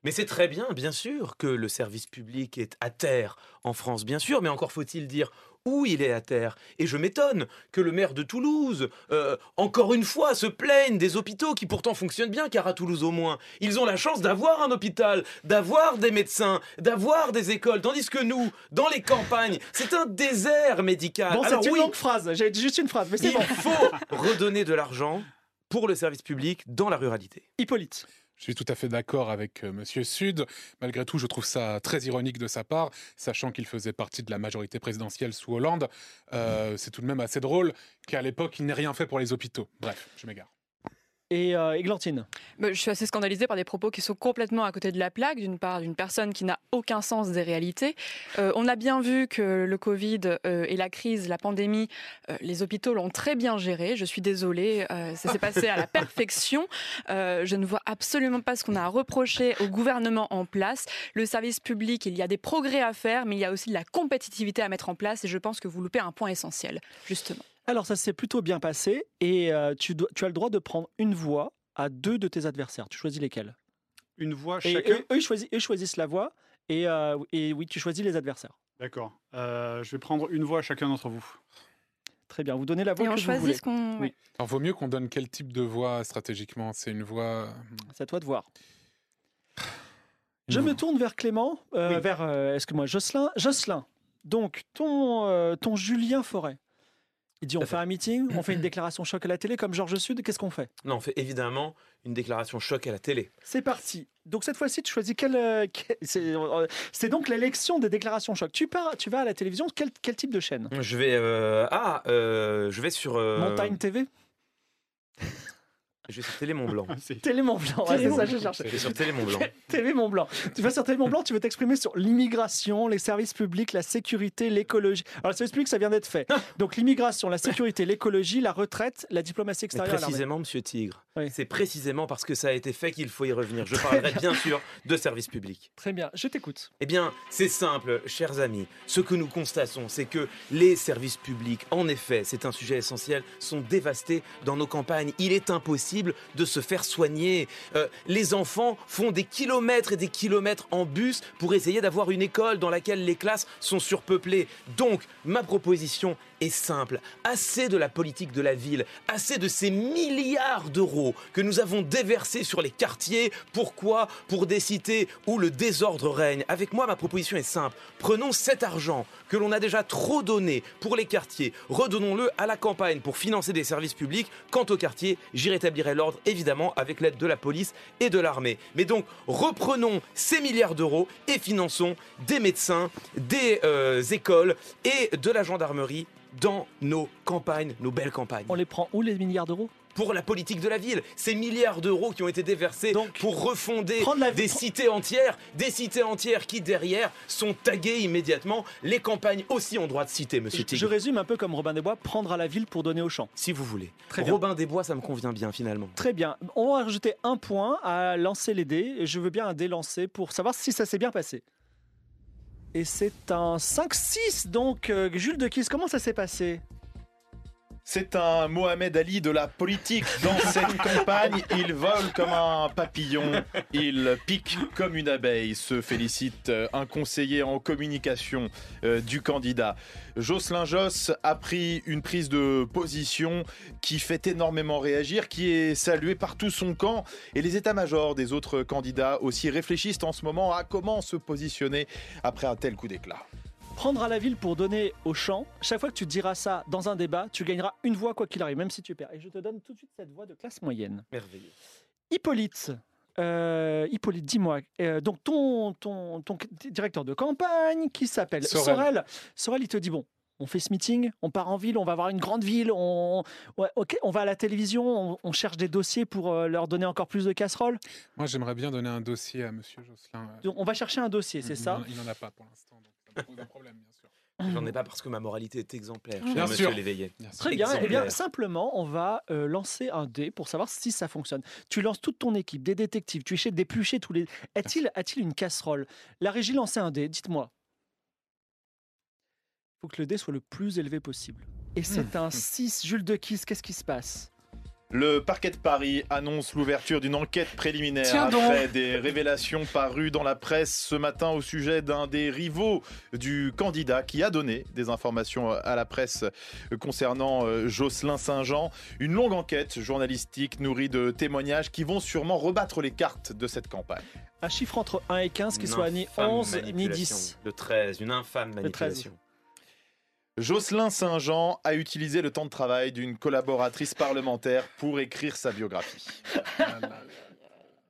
Speaker 5: Mais c'est très bien, bien sûr, que le service public est à terre en France, bien sûr, mais encore faut-il dire où il est à terre. Et je m'étonne que le maire de Toulouse, euh, encore une fois, se plaigne des hôpitaux qui pourtant fonctionnent bien, car à Toulouse au moins, ils ont la chance d'avoir un hôpital, d'avoir des médecins, d'avoir des écoles, tandis que nous, dans les campagnes, c'est un désert médical.
Speaker 1: Bon, c'est une
Speaker 5: oui,
Speaker 1: longue phrase. J'ai juste une phrase, mais c'est
Speaker 5: il faut redonner de l'argent pour le service public dans la ruralité.
Speaker 1: Hippolyte.
Speaker 2: Je suis tout à fait d'accord avec euh, Monsieur Sud. Malgré tout, je trouve ça très ironique de sa part, sachant qu'il faisait partie de la majorité présidentielle sous Hollande. Euh, c'est tout de même assez drôle qu'à l'époque, il n'ait rien fait pour les hôpitaux. Bref, je m'égare.
Speaker 1: Et euh, Églantine.
Speaker 3: Bah, je suis assez scandalisée par des propos qui sont complètement à côté de la plaque, d'une part d'une personne qui n'a aucun sens des réalités. Euh, on a bien vu que le Covid euh, et la crise, la pandémie, euh, les hôpitaux l'ont très bien géré. Je suis désolée, ça s'est passé à la perfection. Je ne vois absolument pas ce qu'on a à reprocher au gouvernement en place. Le service public, il y a des progrès à faire, mais il y a aussi de la compétitivité à mettre en place et je pense que vous loupez un point essentiel, justement.
Speaker 1: Alors, ça s'est plutôt bien passé et euh, tu, dois- tu as le droit de prendre une voix à deux de tes adversaires. Tu choisis lesquels
Speaker 4: une voix
Speaker 1: Et
Speaker 4: chacun.
Speaker 1: eux, eux, ils choisissent, eux choisissent la voix. Et, euh, et oui, tu choisis les adversaires.
Speaker 4: D'accord. Euh, je vais prendre une voix à chacun d'entre vous.
Speaker 1: Très bien. Vous donnez la voix
Speaker 3: Et on
Speaker 1: que vous voulez.
Speaker 3: choisit ce qu'on.
Speaker 1: Oui.
Speaker 3: ouais.
Speaker 2: Alors, vaut mieux qu'on donne quel type de voix stratégiquement? C'est une voix.
Speaker 1: C'est à toi de voir. Je me tourne vers Clément, euh,
Speaker 4: Oui.
Speaker 1: vers, euh, excuse-moi, Jocelyn. Jocelyn, donc ton, euh, ton Julien Forêt, il dit on fait un meeting, on fait une déclaration choc à la télé comme Georges Sud, qu'est-ce qu'on fait?
Speaker 5: Non, on fait évidemment une déclaration choc à la télé.
Speaker 1: C'est parti. Donc cette fois-ci, tu choisis quel... euh, quel- c'est euh, c'est donc l'élection des déclarations choc. Tu, pars, tu vas à la télévision, quel, quel type de chaîne?
Speaker 5: Je vais. euh, Ah, je vais sur.
Speaker 1: Montagne TV
Speaker 5: Je vais sur Télé Mont Blanc.
Speaker 4: C'est-
Speaker 1: Télé Mont Blanc, ouais, c'est ça que je cherchais.
Speaker 5: Je vais sur Télé Mont Blanc.
Speaker 1: TV Mont Blanc. Tu vas sur TV Mont Blanc, tu veux t'exprimer sur l'immigration, les services publics, la sécurité, l'écologie. Alors, le service public, ça vient d'être fait. Donc, l'immigration, la sécurité, l'écologie, la retraite, la diplomatie
Speaker 5: Mais
Speaker 1: extérieure. l'armée.
Speaker 5: précisément, Monsieur Tigre,
Speaker 1: Oui.
Speaker 5: c'est précisément parce que ça a été fait qu'il faut y revenir. Je parlerai bien sûr de service public.
Speaker 1: Très bien, je t'écoute.
Speaker 5: Eh bien, c'est simple, chers amis. Ce que nous constatons, c'est que les services publics, en effet, c'est un sujet essentiel, sont dévastés dans nos campagnes. Il est impossible de se faire soigner. Euh, les enfants font des kilomètres et des kilomètres en bus pour essayer d'avoir une école dans laquelle les classes sont surpeuplées. Donc, ma proposition est simple. Assez de la politique de la ville, assez de ces milliards d'euros que nous avons déversés sur les quartiers. Pourquoi? Pour des cités où le désordre règne. Avec moi, ma proposition est simple. Prenons cet argent que l'on a déjà trop donné pour les quartiers, redonnons-le à la campagne pour financer des services publics. Quant au quartier, j'y rétablirai l'ordre, évidemment, avec l'aide de la police et de l'armée. Mais donc, reprenons ces milliards d'euros et finançons des médecins, des euh, écoles et de la gendarmerie dans nos campagnes, nos belles campagnes.
Speaker 1: On les prend où, les milliards d'euros?
Speaker 5: Pour la politique de la ville, ces milliards d'euros qui ont été déversés
Speaker 1: Donc,
Speaker 5: pour refonder
Speaker 1: la-
Speaker 5: des cités entières, des cités entières qui derrière sont taguées immédiatement. Les campagnes aussi ont droit de citer, monsieur Tigre.
Speaker 1: je résume un peu comme Robin des Bois, prendre à la ville pour donner au champ.
Speaker 5: Si vous voulez.
Speaker 1: Très bien.
Speaker 5: Robin des Bois, ça me convient bien finalement.
Speaker 1: Très bien. On va rajouter un point à lancer les dés. Je veux bien un dé lancé pour savoir si ça s'est bien passé. Et c'est un 5-6, donc euh, Jules de Kiss, comment ça s'est passé?
Speaker 6: C'est un Mohamed Ali de la politique. Dans cette campagne, il vole comme un papillon, il pique comme une abeille, se félicite euh, un conseiller en communication euh, du candidat. Jocelyn Josse a pris une prise de position qui fait énormément réagir, qui est saluée par tout son camp. Et les états-majors des autres candidats aussi réfléchissent en ce moment à comment se positionner après un tel coup d'éclat.
Speaker 1: Prendre à la ville pour donner au champ. Chaque fois que tu diras ça dans un débat, tu gagneras une voix quoi qu'il arrive, même si tu perds. Et je te donne tout de suite cette voix de classe moyenne.
Speaker 5: Merveilleux.
Speaker 1: Hippolyte, euh, Hippolyte, dis-moi, euh, donc ton, ton, ton directeur de campagne qui s'appelle
Speaker 2: Sorel.
Speaker 1: Sorel. Sorel, il te dit bon, on fait ce meeting, on part en ville, on va voir une grande ville, on, ouais, ok, on va à la télévision, on, on cherche des dossiers pour euh, leur donner encore plus de casseroles.
Speaker 2: Moi, j'aimerais bien donner un dossier à Monsieur Jocelyn.
Speaker 1: Donc, on va chercher un dossier, c'est
Speaker 2: il
Speaker 1: ça
Speaker 2: Il n'en a pas pour l'instant, donc pose un problème, bien sûr.
Speaker 5: J'en ai pas parce que ma moralité est exemplaire.
Speaker 3: Bien
Speaker 5: cher monsieur
Speaker 2: sûr.
Speaker 5: Léveillé.
Speaker 1: Très bien, eh bien simplement, on va euh, lancer un dé pour savoir si ça fonctionne. Tu lances toute ton équipe, des détectives, tu essaies d'éplucher tous les. A-t-il une casserole? La régie lançait un dé, dites-moi. Il faut que le dé soit le plus élevé possible. Et c'est un 6, Jules de Kiss, qu'est-ce qui se passe?
Speaker 6: Le parquet de Paris annonce l'ouverture d'une enquête préliminaire
Speaker 1: Tiens donc.
Speaker 6: après des révélations parues dans la presse ce matin au sujet d'un des rivaux du candidat qui a donné des informations à la presse concernant euh, Jocelyn Saint-Jean. Une longue enquête journalistique nourrie de témoignages qui vont sûrement rebattre les cartes de cette campagne.
Speaker 1: Un chiffre entre 1 et 15 qui soit ni
Speaker 5: infâme
Speaker 1: 11 ni
Speaker 5: manipulation.
Speaker 1: 10.
Speaker 5: Le 13, une infâme
Speaker 1: 13.
Speaker 5: manipulation.
Speaker 6: Jocelyn Saint-Jean a utilisé le temps de travail d'une collaboratrice parlementaire pour écrire sa biographie.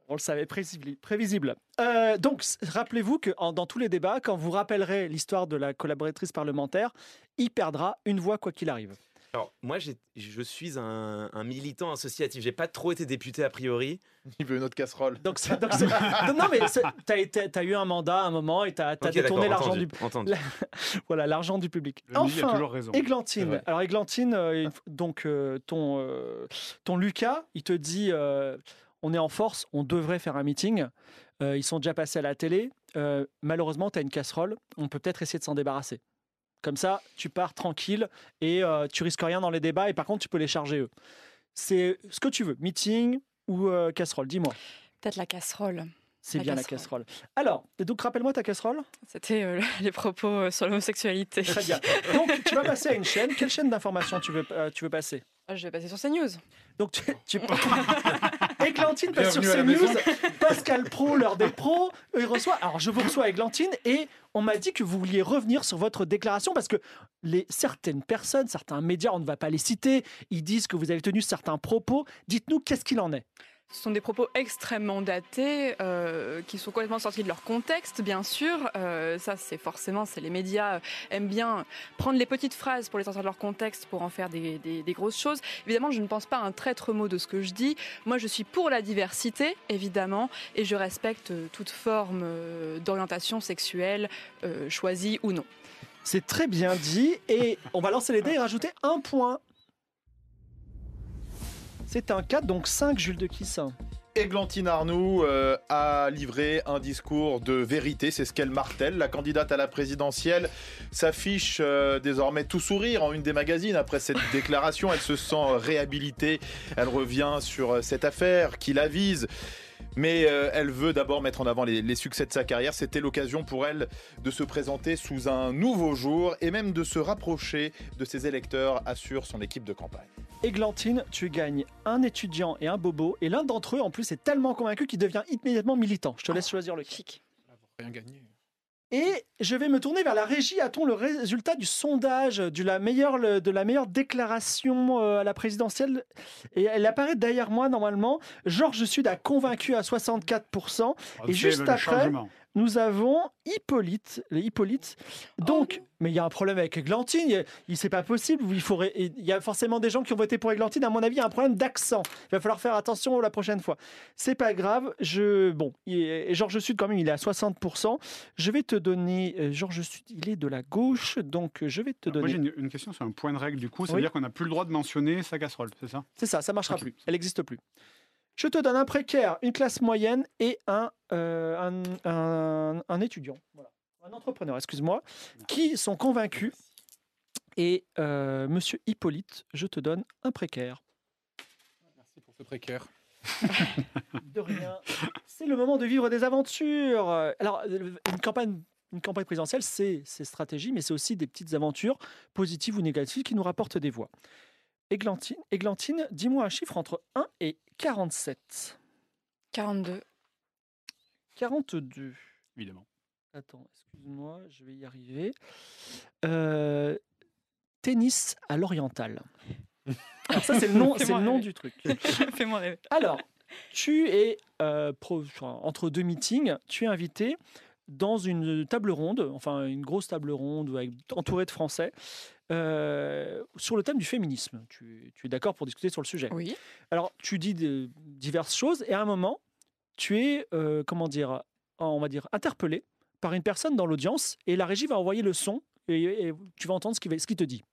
Speaker 1: On le savait, prévisible. Euh, donc, rappelez-vous que dans tous les débats, quand vous rappellerez l'histoire de la collaboratrice parlementaire, il perdra une voix quoi qu'il arrive.
Speaker 5: Alors, moi, je suis un, un militant associatif. J'ai pas trop été député a priori.
Speaker 6: Il veut une autre casserole.
Speaker 1: Donc, donc non, mais tu as eu un mandat à un moment et tu as, détourné l'argent du. La- voilà, l'argent du public.
Speaker 4: Le a
Speaker 1: Enfin,
Speaker 4: toujours raison.
Speaker 1: Églantine. Alors, Églantine, euh, donc euh, ton, euh, ton Lucas, il te dit euh, on est en force, on devrait faire un meeting. Euh, ils sont déjà passés à la télé. Euh, malheureusement, tu as une casserole. On peut peut-être essayer de s'en débarrasser. Comme ça, tu pars tranquille et euh, tu risques rien dans les débats. Et par contre, tu peux les charger eux. C'est ce que tu veux, meeting ou euh, casserole. Dis-moi.
Speaker 3: Peut-être la casserole.
Speaker 1: C'est bien la
Speaker 3: casserole.
Speaker 1: Alors, donc rappelle-moi ta casserole.
Speaker 3: C'était euh, les propos sur l'homosexualité.
Speaker 1: Très bien. Donc, tu vas passer à une chaîne. Quelle chaîne d'information tu veux, tu veux passer?
Speaker 3: Ah, Je vais passer sur CNews.
Speaker 1: Donc, tu, tu... Églantine passe sur
Speaker 2: Bienvenue
Speaker 1: CNews. Pascal Pro, l'heure des pros, euh, il reçoit. Alors, je vous reçois Églantine et on m'a dit que vous vouliez revenir sur votre déclaration parce que les, certaines personnes, certains médias, on ne va pas les citer, ils disent que vous avez tenu certains propos. Dites-nous, qu'est-ce qu'il en est
Speaker 3: Ce sont des propos extrêmement datés, euh, qui sont complètement sortis de leur contexte, bien sûr. Euh, ça, c'est forcément, c'est les médias euh, aiment bien prendre les petites phrases pour les sortir de leur contexte, pour en faire des, grosses choses. Évidemment, je ne pense pas un traître mot de ce que je dis. Moi, je suis pour la diversité, évidemment, et je respecte toute forme d'orientation sexuelle, choisie ou non.
Speaker 1: C'est très bien dit et on va lancer les dés et rajouter un point. C'est un 4, donc 5, Jules de Kissin.
Speaker 6: Églantine Arnoux euh, a livré un discours de vérité, c'est ce qu'elle martèle. La candidate à la présidentielle s'affiche euh, désormais tout sourire en une des magazines. Après cette déclaration, elle se sent réhabilitée. Elle revient sur euh, cette affaire qui la vise. Mais euh, elle veut d'abord mettre en avant les, les succès de sa carrière. C'était l'occasion pour elle de se présenter sous un nouveau jour et même de se rapprocher de ses électeurs, assure son équipe de campagne.
Speaker 1: Églantine, tu gagnes un étudiant et un bobo et l'un d'entre eux en plus est tellement convaincu qu'il devient immédiatement militant. Je te laisse choisir le
Speaker 3: Chic.
Speaker 2: Rien gagné.
Speaker 1: Et je vais me tourner vers la régie. A-t-on le résultat du sondage de la meilleure, le- de la meilleure déclaration euh, à la présidentielle? Et elle apparaît derrière moi normalement. Georges Sud a convaincu à 64%.
Speaker 4: On
Speaker 1: Et juste après,
Speaker 4: changement.
Speaker 1: Nous avons Hippolyte. le Hippolyte.
Speaker 3: Oh.
Speaker 1: Donc, mais il y a un problème avec Églantine. Il- c'est pas possible. Il. Il y a forcément des gens qui ont voté pour Églantine. À mon avis, il y a un problème d'accent. Il va falloir faire attention la prochaine fois. C'est pas grave. Je bon. Georges Sud quand même, il est à 60%. Je vais te donner. euh, Georges Sud, il est de la gauche, donc euh, je vais te
Speaker 4: Moi,
Speaker 1: donner.
Speaker 4: j'ai une, une question sur un point de règle du coup. Ça
Speaker 1: Oui.
Speaker 4: veut dire qu'on n'a plus le droit de mentionner sa casserole, c'est ça?
Speaker 1: C'est ça, ça marchera plus. Elle n'existe plus. Je te donne un précaire, une classe moyenne et un, euh, un, un- un étudiant. Voilà. Un entrepreneur, excuse-moi, qui sont convaincus. Et euh, monsieur Hippolyte, je te donne un précaire.
Speaker 2: Merci pour ce précaire.
Speaker 1: De rien. C'est le moment de vivre des aventures. Alors, une campagne. Une campagne présidentielle, c'est c'est stratégie, mais c'est aussi des petites aventures positives ou négatives qui nous rapportent des voix. Églantine, Églantine dis-moi un chiffre entre 1 et 47.
Speaker 3: 42.
Speaker 1: 42.
Speaker 4: Évidemment.
Speaker 1: Attends, excuse-moi, je vais y arriver. Euh, tennis à l'oriental. Alors ça, c'est le nom, c'est le nom
Speaker 3: rêver.
Speaker 1: du truc.
Speaker 3: Fais-moi rêver.
Speaker 1: Alors, tu es euh, pro- enfin, entre deux meetings, tu es invité dans une table ronde, enfin une grosse table ronde avec, entourée de Français, euh, sur le thème du féminisme. Tu, tu es d'accord pour discuter sur le sujet
Speaker 3: Oui.
Speaker 1: alors, tu dis de- diverses choses et à un moment, tu es, euh, comment dire, on va dire, interpellé par une personne dans l'audience et la régie va envoyer le son et, et tu vas entendre ce qu'il va- ce qu'il te dit.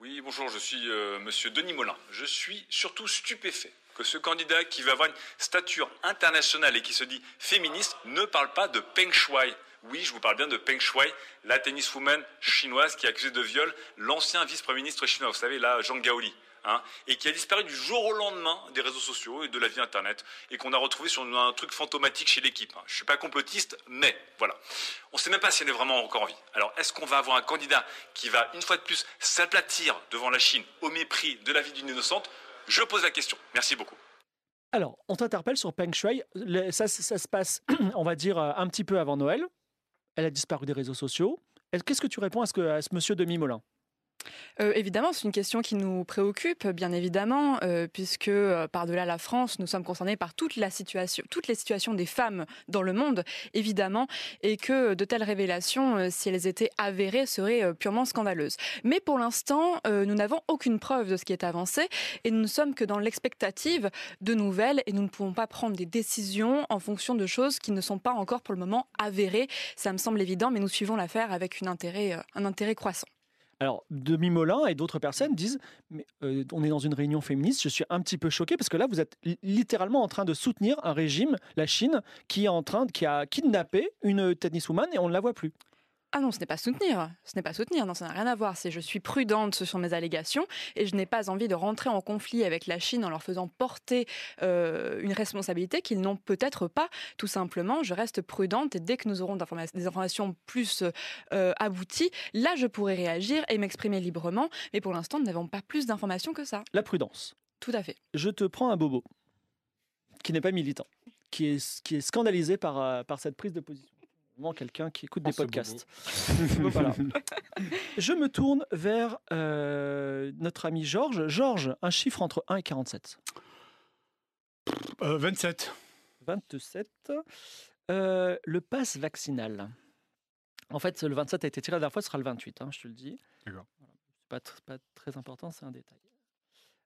Speaker 7: Oui, bonjour, je suis euh, Monsieur Denis Molin. Je suis surtout stupéfait que ce candidat qui va avoir une stature internationale et qui se dit féministe ne parle pas de Peng Shuai. Oui, je vous parle bien de Peng Shuai, la tenniswoman chinoise qui est accusée de viol l'ancien vice-premier ministre chinois, vous savez, là, Zhang Gaoli. hein, et qui a disparu du jour au lendemain des réseaux sociaux et de la vie Internet, et qu'on a retrouvé sur un truc fantomatique chez l'équipe. hein. Je suis pas complotiste, mais voilà. On ne sait même pas si elle est vraiment encore en vie. Alors, est-ce qu'on va avoir un candidat qui va, une fois de plus, s'aplatir devant la Chine au mépris de la vie d'une innocente? Je pose la question. Merci beaucoup.
Speaker 1: Alors, on t'interpelle sur Peng Shui. Le- Ça, ça se passe, on va dire, euh, un petit peu avant Noël. Elle a disparu des réseaux sociaux. Est-ce- Qu'est-ce que tu réponds à ce, que, à ce monsieur Demi Molin
Speaker 3: Euh, évidemment, c'est une question qui nous préoccupe, bien évidemment, euh, puisque euh, par-delà la France, nous sommes concernés par toutes les situations des femmes dans le monde, évidemment, et que de telles révélations, si elles étaient avérées, seraient purement scandaleuses. Mais pour l'instant, nous n'avons aucune preuve de ce qui est avancé, et nous ne sommes que dans l'expectative de nouvelles, et nous ne pouvons pas prendre des décisions en fonction de choses qui ne sont pas encore pour le moment avérées. Ça me semble évident, mais nous suivons l'affaire avec un intérêt croissant.
Speaker 1: Alors, Demi Molin et d'autres personnes disent euh, on est dans une réunion féministe, je suis un petit peu choqué parce que là, vous êtes li- littéralement en train de soutenir un régime, la Chine, qui est en train de, qui a kidnappé une tenniswoman et on ne la voit plus.
Speaker 3: Ah non, ce n'est pas soutenir. Ce n'est pas soutenir. Non, ça n'a rien à voir. C'est je suis prudente sur mes allégations et je n'ai pas envie de rentrer en conflit avec la Chine en leur faisant porter euh, une responsabilité qu'ils n'ont peut-être pas. Tout simplement, je reste prudente et dès que nous aurons des informations plus euh, abouties, là, je pourrai réagir et m'exprimer librement. Mais pour l'instant, nous n'avons pas plus d'informations que ça.
Speaker 1: La prudence.
Speaker 3: Tout à fait.
Speaker 1: Je te prends un bobo qui n'est pas militant, qui est, qui est scandalisé par, euh, par cette prise de position. Vraiment quelqu'un qui écoute des
Speaker 2: Oh,
Speaker 1: podcasts. Voilà. Je me tourne vers euh, notre ami Georges. Georges, un chiffre entre 1 et 47.
Speaker 4: Euh, 27.
Speaker 1: 27. Euh, le pass vaccinal. En fait, le 27 a été tiré la dernière fois, ce sera le 28, hein, je te le dis.
Speaker 4: D'accord.
Speaker 1: Voilà. C'est pas, pas très important, c'est un détail.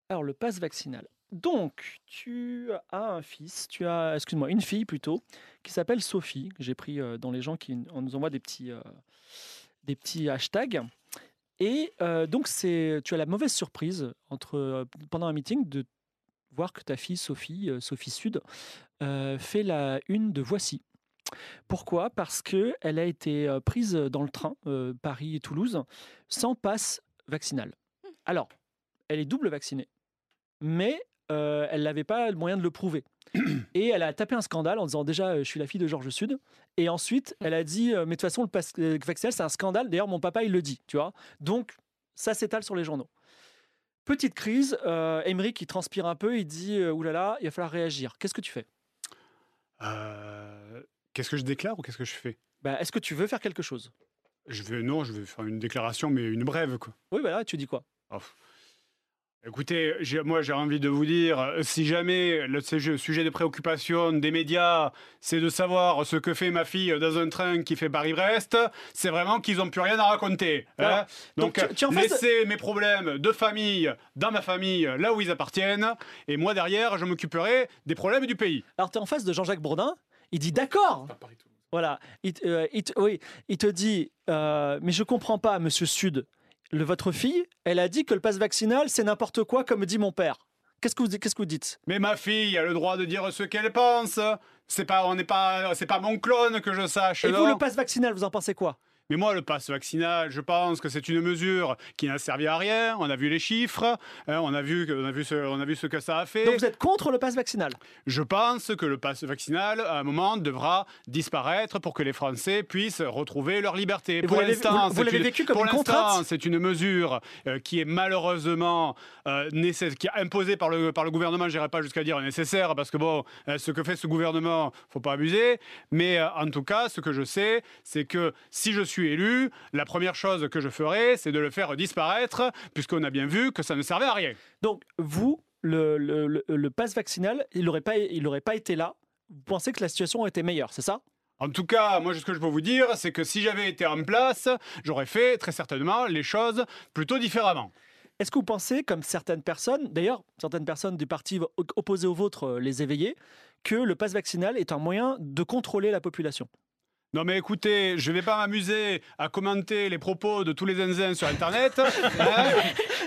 Speaker 1: Alors, le pass vaccinal. Donc, tu as un fils, tu as, excuse-moi, une fille plutôt, qui s'appelle Sophie. que J'ai pris euh, dans les gens qui on nous envoient des petits, euh, des petits hashtags. Et euh, donc, c'est, tu as la mauvaise surprise entre, pendant un meeting de voir que ta fille Sophie, Sophie Sud, euh, fait la une de Voici. Pourquoi? Parce que elle a été prise dans le train euh, Paris et Toulouse sans passe vaccinal. Alors, elle est double vaccinée, mais euh, elle n'avait pas le moyen de le prouver. Et elle a tapé un scandale en disant déjà euh, je suis la fille de Georges Sud. Et ensuite elle a dit euh, mais de toute façon le vaccinal c'est un scandale. D'ailleurs mon papa il le dit, tu vois. Donc ça s'étale sur les journaux. Petite crise, euh, Emery qui transpire un peu, il dit oulala il va falloir réagir. Qu'est-ce que tu fais?
Speaker 4: Euh, qu'est-ce que je déclare ou qu'est-ce que je fais?
Speaker 1: Bah, Est-ce que tu veux faire quelque chose?
Speaker 4: Je vais non, je vais faire une déclaration, mais une brève quoi.
Speaker 1: Oui voilà tu dis quoi?
Speaker 4: Oh. Écoutez, moi j'ai envie de vous dire, si jamais le sujet- de préoccupation des médias, c'est de savoir ce que fait ma fille dans un train qui fait Paris-Brest, c'est vraiment qu'ils n'ont plus rien à raconter. hein.
Speaker 1: Donc,
Speaker 4: donc
Speaker 1: tu- tu face
Speaker 4: laissez mes problèmes de famille dans ma famille, là où ils appartiennent, et moi derrière, je m'occuperai des problèmes du pays.
Speaker 1: Alors tu es en face de Jean-Jacques Bourdin, il dit d'accord Voilà, il, te- euh, il oui, il te dit, euh, mais je comprends pas, monsieur Sud, le, votre fille, elle a dit que le passe vaccinal, c'est n'importe quoi, comme dit mon père. Qu'est-ce que vous, qu'est-ce que vous dites?
Speaker 4: Mais ma fille a le droit de dire ce qu'elle pense. C'est pas, on n'est pas, c'est pas mon clone que je sache.
Speaker 1: Et vous, le passe vaccinal, vous en pensez quoi?
Speaker 4: Mais moi, le pass vaccinal, je pense que c'est une mesure qui n'a servi à rien. On a vu les chiffres, hein, on, a vu, on, a vu ce, on a vu ce que ça a fait.
Speaker 1: Donc vous êtes contre le passe vaccinal?
Speaker 4: Je pense que le pass vaccinal, à un moment, devra disparaître pour que les Français puissent retrouver leur liberté. pour l'instant,
Speaker 1: vous- l'avez
Speaker 4: une-
Speaker 1: vécu comme
Speaker 4: pour
Speaker 1: une contrainte?
Speaker 4: C'est une mesure euh, qui est malheureusement euh, nécess- qui est imposée par le, par le gouvernement. Je n'irai pas jusqu'à dire nécessaire, parce que bon, euh, ce que fait ce gouvernement, faut pas abuser. Mais en tout cas, ce que je sais, c'est que si je suis élu, la première chose que je ferai, c'est de le faire disparaître, puisqu'on a bien vu que ça ne servait à rien.
Speaker 1: Donc vous, le, le, le, le passe vaccinal, il n'aurait pas, il aurait pas été là. Vous pensez que la situation aurait été meilleure, c'est ça?
Speaker 4: En tout cas, moi, ce que je peux vous dire, c'est que si j'avais été en place, j'aurais fait très certainement les choses plutôt différemment.
Speaker 1: Est-ce que vous pensez, comme certaines personnes, d'ailleurs, certaines personnes du parti opposé au vôtre, euh, les éveillés, que le passe vaccinal est un moyen de contrôler la population?
Speaker 4: Non mais écoutez, je vais pas m'amuser à commenter les propos de tous les zinzins sur Internet. hein.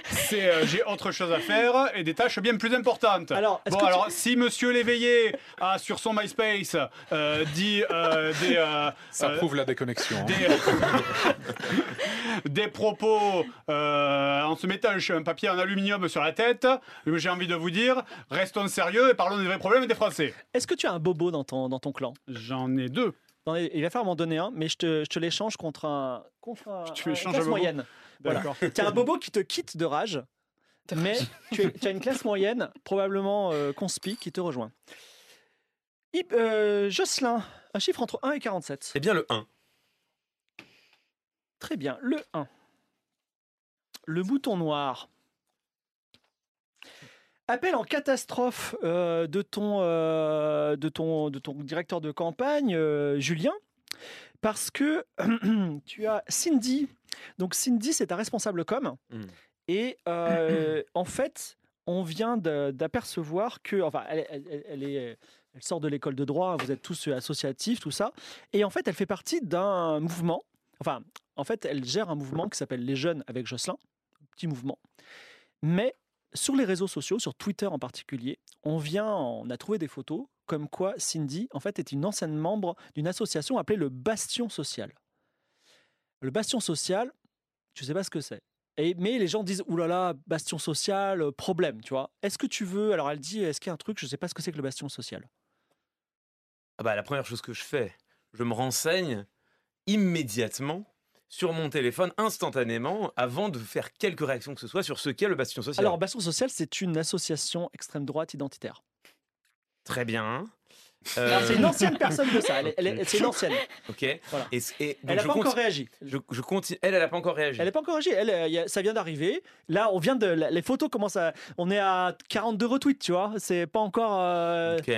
Speaker 4: C'est, euh, j'ai autre chose à faire et des tâches bien plus importantes.
Speaker 1: Alors,
Speaker 4: bon,
Speaker 1: tu-
Speaker 4: alors si Monsieur l'éveillé a sur son MySpace euh, dit euh, des, euh,
Speaker 2: Ça
Speaker 4: euh,
Speaker 2: prouve la déconnexion. hein.
Speaker 4: des, des propos euh, en se mettant un papier en aluminium sur la tête, j'ai envie de vous dire, restons sérieux et parlons des vrais problèmes des Français.
Speaker 1: Est-ce que tu as un bobo dans ton, dans ton clan?
Speaker 4: J'en ai deux.
Speaker 1: Il va falloir m'en donner un, mais je te, je te l'échange contre un, contre un,
Speaker 4: Tu
Speaker 1: un- une
Speaker 4: un
Speaker 1: classe moyenne. Voilà. Tu as un bobo qui te quitte de rage, mais tu, es- tu as une classe moyenne, probablement euh, conspi, qui te rejoint. Euh, Jocelyn, un chiffre entre 1 et 47.
Speaker 5: Eh bien, le 1.
Speaker 1: Très bien, le 1. Le bouton noir. Appel en catastrophe euh, de, ton, euh, de, ton, de ton directeur de campagne, euh, Julien, parce que tu as Cindy. Donc Cindy, c'est ta responsable com.
Speaker 5: Mm.
Speaker 1: Et en fait, on vient d'apercevoir que, enfin, elle, elle- elle est, elle sort de l'école de droit, vous êtes tous associatifs, tout ça. Et en fait, elle fait partie d'un mouvement. Enfin, en fait, elle gère un mouvement qui s'appelle Les Jeunes avec Jocelyn, petit mouvement. Mais sur les réseaux sociaux, sur Twitter en particulier, on vient, on a trouvé des photos comme quoi Cindy, en fait, est une ancienne membre d'une association appelée le Bastion Social. Le bastion social, tu sais pas ce que c'est. Et, mais les gens disent, oulala, bastion social, euh, problème, tu vois. Est-ce que tu veux, alors elle dit, est-ce qu'il y a un truc, je sais pas ce que c'est que le bastion social.
Speaker 5: Ah bah, la première chose que je fais, je me renseigne immédiatement sur mon téléphone instantanément avant de faire quelque réaction que ce soit sur ce qu'est le Bastion Social.
Speaker 1: Alors, Bastion Social, c'est une association extrême droite identitaire.
Speaker 5: Très bien.
Speaker 1: C'est une
Speaker 5: Euh,
Speaker 1: ancienne personne de ça. Elle elle c'est une ancienne.
Speaker 5: Ok.
Speaker 1: Voilà.
Speaker 5: Et,
Speaker 1: Elle n'a pas encore réagi.
Speaker 5: Je, continue. Elle, elle n'a pas encore réagi.
Speaker 1: Elle n'est pas encore réagi. Elle, euh, ça vient d'arriver. Là, on vient de. Les photos commencent à. On est à 42 retweets, tu vois. C'est pas encore. euh,
Speaker 5: Ok.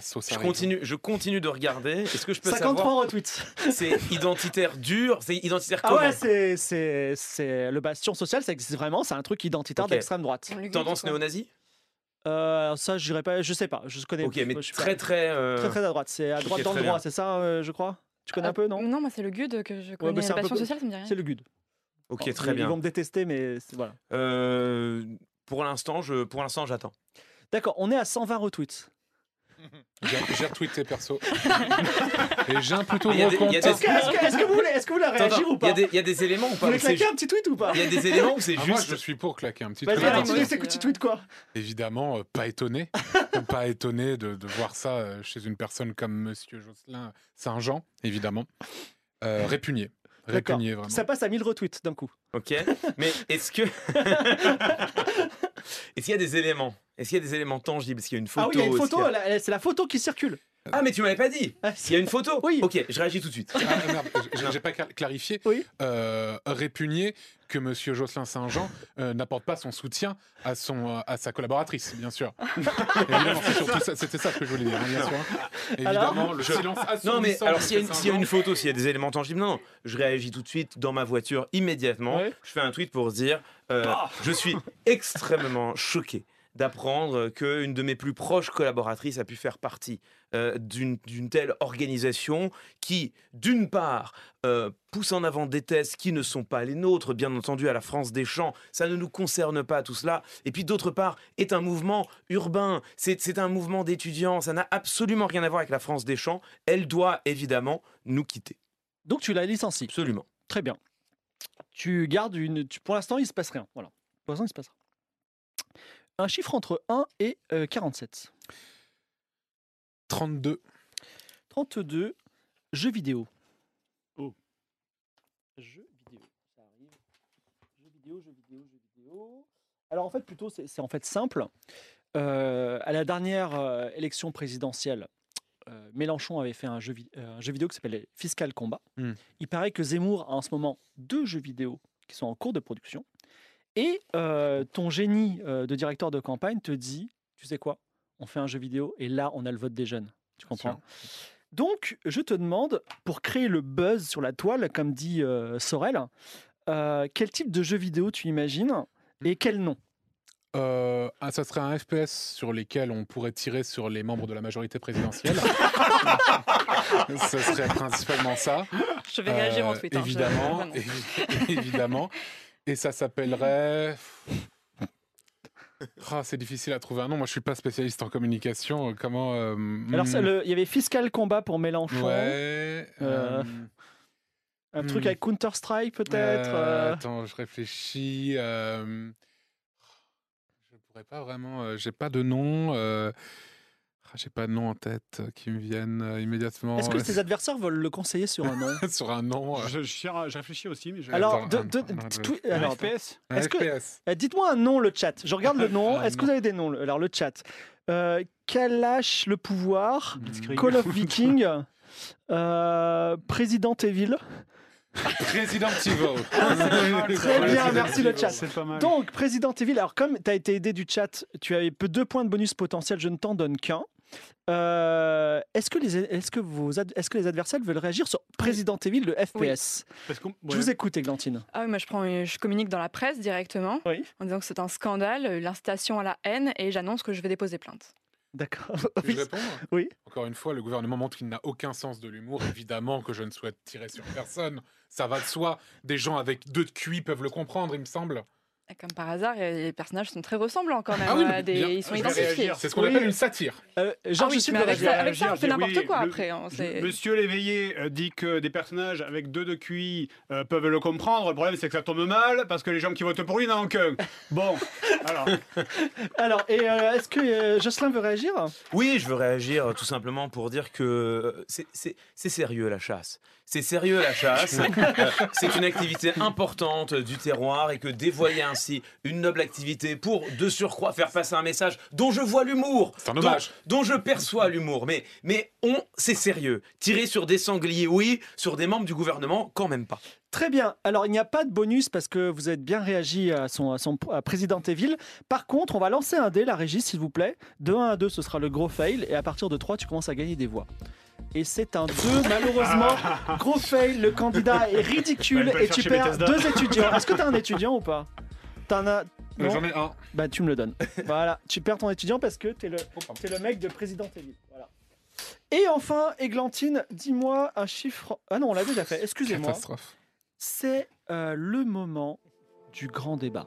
Speaker 5: Je continue, je continue de regarder. Est-ce que je peux
Speaker 1: 53
Speaker 5: savoir
Speaker 1: retweets.
Speaker 5: C'est identitaire dur C'est identitaire
Speaker 1: Ah
Speaker 5: comment
Speaker 1: ouais, c'est, c'est, c'est le bastion social, ça existe vraiment, c'est un truc identitaire d'extrême droite.
Speaker 5: Tendance néo-nazie
Speaker 1: Euh, ça, je dirais pas, je sais pas, je connais.
Speaker 5: Ok, mais
Speaker 1: je
Speaker 5: très
Speaker 1: pas-
Speaker 5: très. euh,
Speaker 1: très très à droite. C'est à droite
Speaker 5: ok,
Speaker 1: dans le
Speaker 5: très
Speaker 1: droit,
Speaker 5: bien.
Speaker 1: c'est ça, euh, je crois? Tu connais un peu, non?
Speaker 3: Non, moi c'est le GUD que je connais.
Speaker 1: bah, c'est un peu
Speaker 3: sociale, ça me dit rien.
Speaker 1: C'est le GUD.
Speaker 5: Ok,
Speaker 1: Bon,
Speaker 5: très
Speaker 1: ils-
Speaker 5: bien.
Speaker 1: Ils vont me détester, mais voilà.
Speaker 5: Euh, pour l'instant, je, pour l'instant, j'attends.
Speaker 1: D'accord, on est à 120 retweets.
Speaker 2: J'ai retweeté perso. Et j'ai un plutôt gros
Speaker 5: il
Speaker 2: compte.
Speaker 5: y a des-
Speaker 1: Est-ce que, est-ce que- est-ce que vous voulez, est-ce que vous voulez réagir ou pas
Speaker 5: il y a des éléments ou
Speaker 1: Vous
Speaker 5: pas
Speaker 1: voulez
Speaker 5: où c'est
Speaker 1: claquer un petit tweet ou pas
Speaker 5: Il y a des éléments où c'est
Speaker 2: Ah, moi,
Speaker 5: juste.
Speaker 2: je suis pour claquer un petit
Speaker 1: Vas-y,
Speaker 2: tweet.
Speaker 3: moi aussi,
Speaker 1: c'est que tu
Speaker 3: euh.
Speaker 1: tweets quoi
Speaker 2: Évidemment, euh, pas étonné. pas étonné de, de voir ça euh, chez une personne comme Monsieur Jocelyn Saint-Jean, évidemment. Euh, répugné.
Speaker 1: D'accord. Ça passe à 1000 retweets d'un coup.
Speaker 5: Ok. Mais est-ce que. Est-ce qu'il y a des éléments? Est-ce qu'il y a des éléments tangibles? Est-ce qu'il y a une photo
Speaker 1: ah oui, il y a une photo,
Speaker 5: a-
Speaker 1: c'est la photo qui circule.
Speaker 5: Ah, mais tu m'avais pas dit
Speaker 1: Ah,
Speaker 5: Il y a une photo
Speaker 1: Oui.
Speaker 5: Ok, je réagis tout de suite.
Speaker 2: Ah, merde, j'ai- pas cla- clarifié.
Speaker 1: Oui.
Speaker 2: Euh, répugné que Monsieur Jocelyn Saint-Jean euh, n'apporte pas son soutien à, son, euh, à sa collaboratrice, bien sûr. Évidemment, c'est surtout ça- c'était ça que je voulais dire, hein, bien sûr. Évidemment, le silence
Speaker 5: Non, mais alors s'il y, a une-
Speaker 2: Saint-Jean.
Speaker 5: s'il y a une photo, s'il y a des éléments tangibles, non, non, je réagis tout de suite dans ma voiture immédiatement.
Speaker 1: Ouais.
Speaker 5: Je fais un tweet pour dire euh,
Speaker 1: Ah.
Speaker 5: Je suis extrêmement choqué d'apprendre qu'une de mes plus proches collaboratrices a pu faire partie euh, d'une telle organisation qui, d'une part, euh, pousse en avant des thèses qui ne sont pas les nôtres, bien entendu, à la France des champs, ça ne nous concerne pas tout cela, et puis d'autre part, est un mouvement urbain, c'est c'est un mouvement d'étudiants, ça n'a absolument rien à voir avec la France des champs, elle doit évidemment nous quitter.
Speaker 1: Donc tu la licencies.
Speaker 5: Absolument.
Speaker 1: Très bien. Tu gardes une. tu- pour l'instant, il se passe rien. Voilà. Pour l'instant, il se passe rien. Un chiffre entre 1 et euh, 47.
Speaker 2: 32.
Speaker 1: 32. Jeux vidéo.
Speaker 4: Oh.
Speaker 1: Jeux vidéo. Ça arrive. Jeux vidéo, jeux vidéo, jeux vidéo. Alors en fait, plutôt, c'est en fait simple. Euh, à la dernière euh, élection présidentielle, euh, Mélenchon avait fait un jeu, vi- euh, un jeu vidéo qui s'appelait Fiscal Combat.
Speaker 2: Hmm.
Speaker 1: Il paraît que Zemmour a en ce moment deux jeux vidéo qui sont en cours de production. Et euh, ton génie euh, de directeur de campagne te dit, tu sais quoi, on fait un jeu vidéo et là, on a le vote des jeunes. Tu comprends? Donc, je te demande, pour créer le buzz sur la toile, comme dit euh, Sorel, euh, quel type de jeu vidéo tu imagines et quel nom?
Speaker 2: Euh, ah, ça serait un FPS sur lesquels on pourrait tirer sur les membres de la majorité présidentielle. ça serait principalement ça.
Speaker 3: Je vais réagir en
Speaker 2: Euh,
Speaker 3: tweet. hein, je-
Speaker 2: Évidemment, évidemment. Et ça s'appellerait. Ah, c'est difficile à trouver un nom. Moi, je suis pas spécialiste en communication. Comment euh,
Speaker 1: Alors,
Speaker 2: hmm,
Speaker 1: il y avait Fiscal Combat pour Mélenchon,
Speaker 2: Ouais.
Speaker 1: Euh,
Speaker 2: euh,
Speaker 1: un truc
Speaker 2: hmm.
Speaker 1: avec Counter-Strike peut-être.
Speaker 2: euh,
Speaker 1: euh,
Speaker 2: Attends, je réfléchis. euh, Je pourrais pas vraiment. euh, J'ai pas de nom. Euh, ah, J'ai pas de nom en tête euh, qui me viennent euh, immédiatement.
Speaker 1: Est-ce que tes adversaires veulent le conseiller sur un nom
Speaker 2: sur un nom euh,
Speaker 4: Je, je, réfléchis aussi, mais je...
Speaker 1: Alors,
Speaker 4: FPS.
Speaker 1: Eh, Dites-moi un nom, le chat. Je regarde le nom. Est-ce que vous avez des noms Alors, le chat? Euh, Kalash le pouvoir? Call of Viking. euh, Président Evil.
Speaker 2: Président Evil.
Speaker 1: Très bien, merci le chat.
Speaker 4: C'est pas mal.
Speaker 1: Donc, Président Evil, alors comme tu as été aidé du chat, tu avais deux points de bonus potentiel, je ne t'en donne qu'un. Euh, est-ce que, les, est-ce, que vos est-ce que les adversaires veulent réagir sur Président Evil, le FPS
Speaker 4: Parce
Speaker 1: Je vous écoute, Églantine.
Speaker 3: Ah oui, moi je, prends, je communique dans la presse directement
Speaker 1: Oui.
Speaker 3: en disant que c'est un scandale, l'incitation à la haine, et j'annonce que je vais déposer plainte.
Speaker 1: D'accord.
Speaker 2: Je réponds
Speaker 1: Oui.
Speaker 2: Encore une fois, le gouvernement montre qu'il n'a aucun sens de l'humour. Évidemment que je ne souhaite tirer sur personne. Ça va de soi. Des gens avec deux de QI peuvent le comprendre, il me semble.
Speaker 3: Comme par hasard, les personnages sont très ressemblants quand même.
Speaker 2: Ah oui,
Speaker 3: euh,
Speaker 2: mais
Speaker 3: des-
Speaker 2: bien,
Speaker 3: ils sont
Speaker 4: je
Speaker 3: identifiés.
Speaker 2: C'est ce qu'on
Speaker 1: Oui.
Speaker 2: appelle une satire.
Speaker 1: Euh,
Speaker 3: Ah
Speaker 1: Georges
Speaker 3: oui,
Speaker 1: Sud
Speaker 3: mais
Speaker 1: veut
Speaker 3: avec ça, avec ça, on fait n'importe
Speaker 4: oui,
Speaker 3: quoi
Speaker 4: le-
Speaker 3: après. hein,
Speaker 4: Monsieur Léveillé euh, dit que des personnages avec deux de QI euh, peuvent le comprendre. Le problème, c'est que ça tombe mal parce que les gens qui votent pour lui n'en ont qu'un. Bon, alors.
Speaker 1: Alors, et euh, est-ce que euh, Jocelyn veut réagir?
Speaker 5: Oui, je veux réagir tout simplement pour dire que c'est- sérieux la chasse. C'est sérieux la chasse. C'est une activité importante du terroir et que dévoyer ainsi une noble activité pour de surcroît faire passer un message dont je vois l'humour,
Speaker 2: C'est un
Speaker 5: dont,
Speaker 2: hommage.
Speaker 5: dont je perçois l'humour. Mais, mais on, c'est sérieux. Tirer sur des sangliers, oui, sur des membres du gouvernement, quand même pas.
Speaker 1: Très bien. Alors, il n'y a pas de bonus parce que vous avez bien réagi à son, à son à président Evil. Par contre, on va lancer un dé, la régie, s'il vous plaît. De 1 à 2, ce sera le gros fail. Et à partir de 3, tu commences à gagner des voix. Et c'est un 2, malheureusement. Gros fail, le candidat est ridicule
Speaker 4: peut
Speaker 1: et tu perds deux étudiants. Est-ce que tu as un étudiant ou pas? T'en as.
Speaker 2: Euh, J'en ai un.
Speaker 1: Bah, tu me le donnes. voilà, tu perds ton étudiant parce que t'es le, t'es le mec de président Evil. Voilà. Et enfin, Églantine, dis-moi un chiffre. Ah non, on l'a déjà fait. Excusez-moi.
Speaker 2: Catastrophe.
Speaker 1: C'est euh, le moment du grand débat.